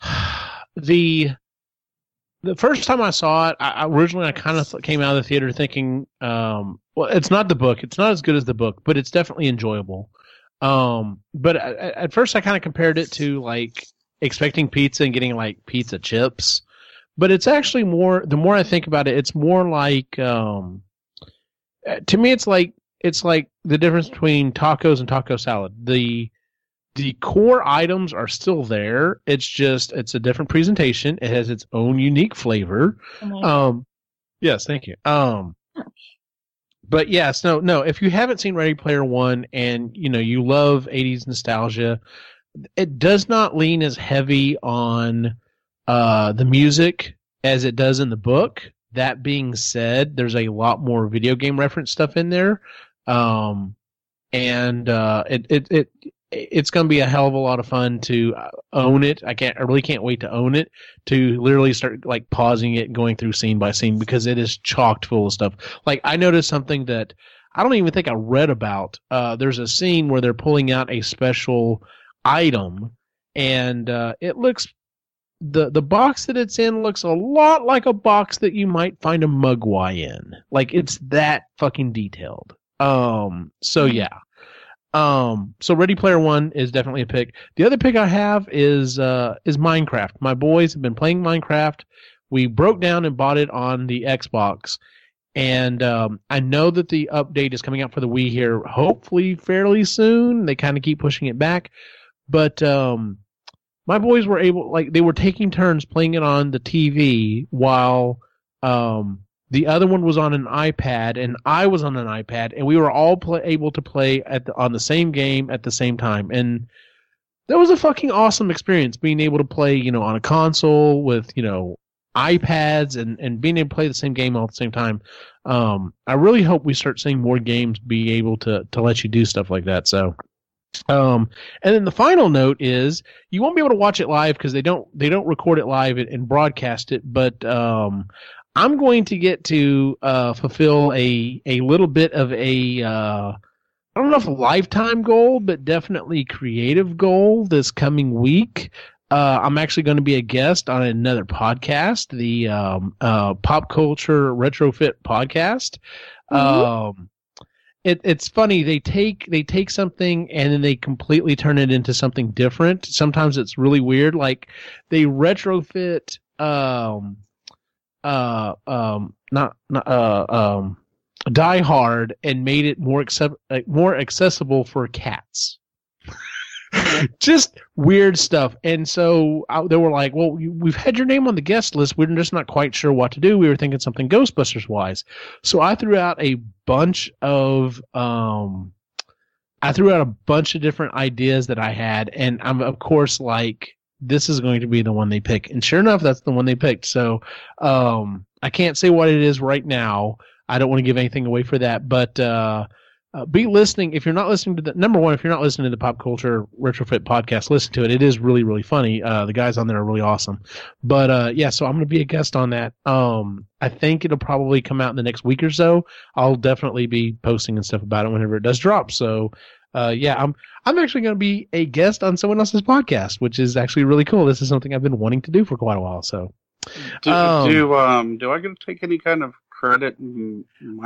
the the first time I saw it, I, originally I kind of came out of the theater thinking, um, well, it's not the book. It's not as good as the book, but it's definitely enjoyable. Um, but at, first I kind of compared it to like expecting pizza and getting like pizza chips. But it's actually more. The more I think about it, it's more like um, uh, to me, it's like it's like the difference between tacos and taco salad. The the core items are still there. It's just it's a different presentation. It has its own unique flavor. Um, yes, thank you. Um, but yes, no, no. If you haven't seen Ready Player One and you know you love '80s nostalgia, it does not lean as heavy on uh, the music as it does in the book. That being said, there's a lot more video game reference stuff in there, um, and uh, it it it it's going to be a hell of a lot of fun to own it. I can't, I really can't wait to own it. To literally start like pausing it, going through scene by scene because it is chocked full of stuff. Like I noticed something that I don't even think I read about. Uh, there's a scene where they're pulling out a special item, and uh, it looks the the box that it's in looks a lot like a box that you might find a Mogwai in. Like it's that fucking detailed. Um. So Mm-hmm. yeah. Um. So Ready Player One is definitely a pick. The other pick I have is uh is Minecraft. My boys have been playing Minecraft. We broke down and bought it on the Xbox. And um, I know that the update is coming out for the Wii here, hopefully fairly soon. They kind of keep pushing it back, but um, my boys were able like they were taking turns playing it on the TV while um the other one was on an iPad and I was on an iPad and we were all pl- able to play at the, on the same game at the same time and that was a fucking awesome experience being able to play you know on a console with you know iPads and and being able to play the same game all at the same time um I really hope we start seeing more games be able to to let you do stuff like that so um, and then the final note is you won't be able to watch it live because they don't they don't record it live and, and broadcast it. But um, I'm going to get to uh, fulfill a a little bit of a uh, I don't know if a lifetime goal, but definitely creative goal this coming week. Uh, I'm actually going to be a guest on another podcast, the um, uh, Pop Culture Retrofit Podcast. Um, it, it's funny they take they take something and then they completely turn it into something different. Sometimes it's really weird. Like they retrofit um uh um not, not uh um Die Hard and made it more accept uh, more accessible for cats. just weird stuff. And so uh, they were like, "Well, we've had your name on the guest list. We're just not quite sure what to do. We were thinking something Ghostbusters wise." So I threw out a bunch of um, I threw out a bunch of different ideas that I had, and I'm of course like, "This is going to be the one they pick." And sure enough, that's the one they picked. So um, I can't say what it is right now. I don't want to give anything away for that, but. Uh, uh, be listening if you're not listening to the number one if you're not listening to the pop culture retrofit podcast listen to it it is really really funny uh, the guys on there are really awesome but uh, yeah so i'm going to be a guest on that um, i think it'll probably come out in the next week or so i'll definitely be posting and stuff about it whenever it does drop so uh, yeah i'm i'm actually going to be a guest on someone else's podcast which is actually really cool this is something i've been wanting to do for quite a while so Do, Um, do um do I get to take any kind of credit?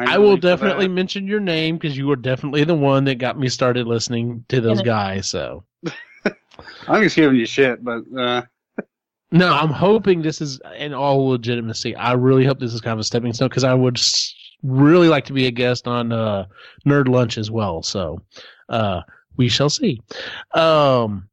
I will definitely that? mention your name because you were definitely the one that got me started listening to those guys. So I'm just giving you shit, but uh, no, I'm hoping this is in all legitimacy. I really hope this is kind of a stepping stone because I would really like to be a guest on uh, Nerd Lunch as well. So uh, we shall see. Um,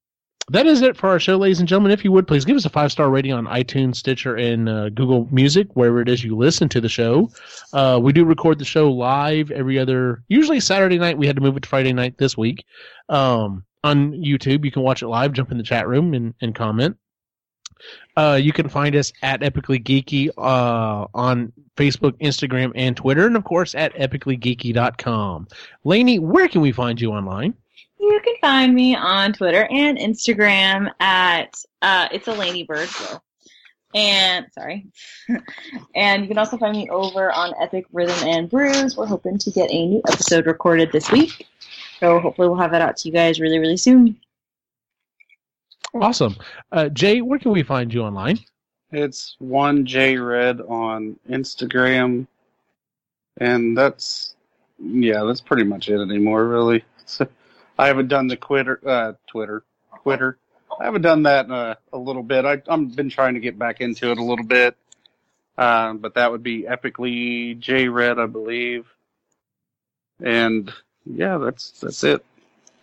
that is it for our show, ladies and gentlemen. If you would please give us a five star rating on iTunes, Stitcher, and uh, Google Music, wherever it is you listen to the show. Uh, we do record the show live every other, usually Saturday night. We had to move it to Friday night this week. Um, on YouTube, you can watch it live. Jump in the chat room and, and comment. Uh, you can find us at Epically Geeky uh, on Facebook, Instagram, and Twitter, and of course at epicallygeeky.com. Lainey, where can we find you online? You can find me on Twitter and Instagram at uh, it's a Laney Bird. So. And sorry, and you can also find me over on Epic Rhythm and Brews. We're hoping to get a new episode recorded this week, so hopefully we'll have that out to you guys really, really soon. Awesome. Uh, Jay, where can we find you online? it's one J Red on Instagram, and that's yeah, that's pretty much it anymore. Really, So, I haven't done the Twitter, uh, Twitter, Twitter. I haven't done that uh, a little bit. I, I've been trying to get back into it a little bit, uh, but that would be epically J Red, I believe. And yeah, that's that's it.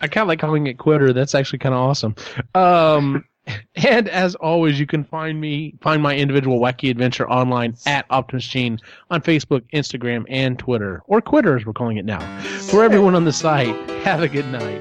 I kind of like calling it Quitter. That's actually kind of awesome. Um, And as always, you can find me, find my individual wacky adventure online at Optimus Gene on Facebook, Instagram, and Twitter, or Quitter as we're calling it now. For everyone on the site, have a good night.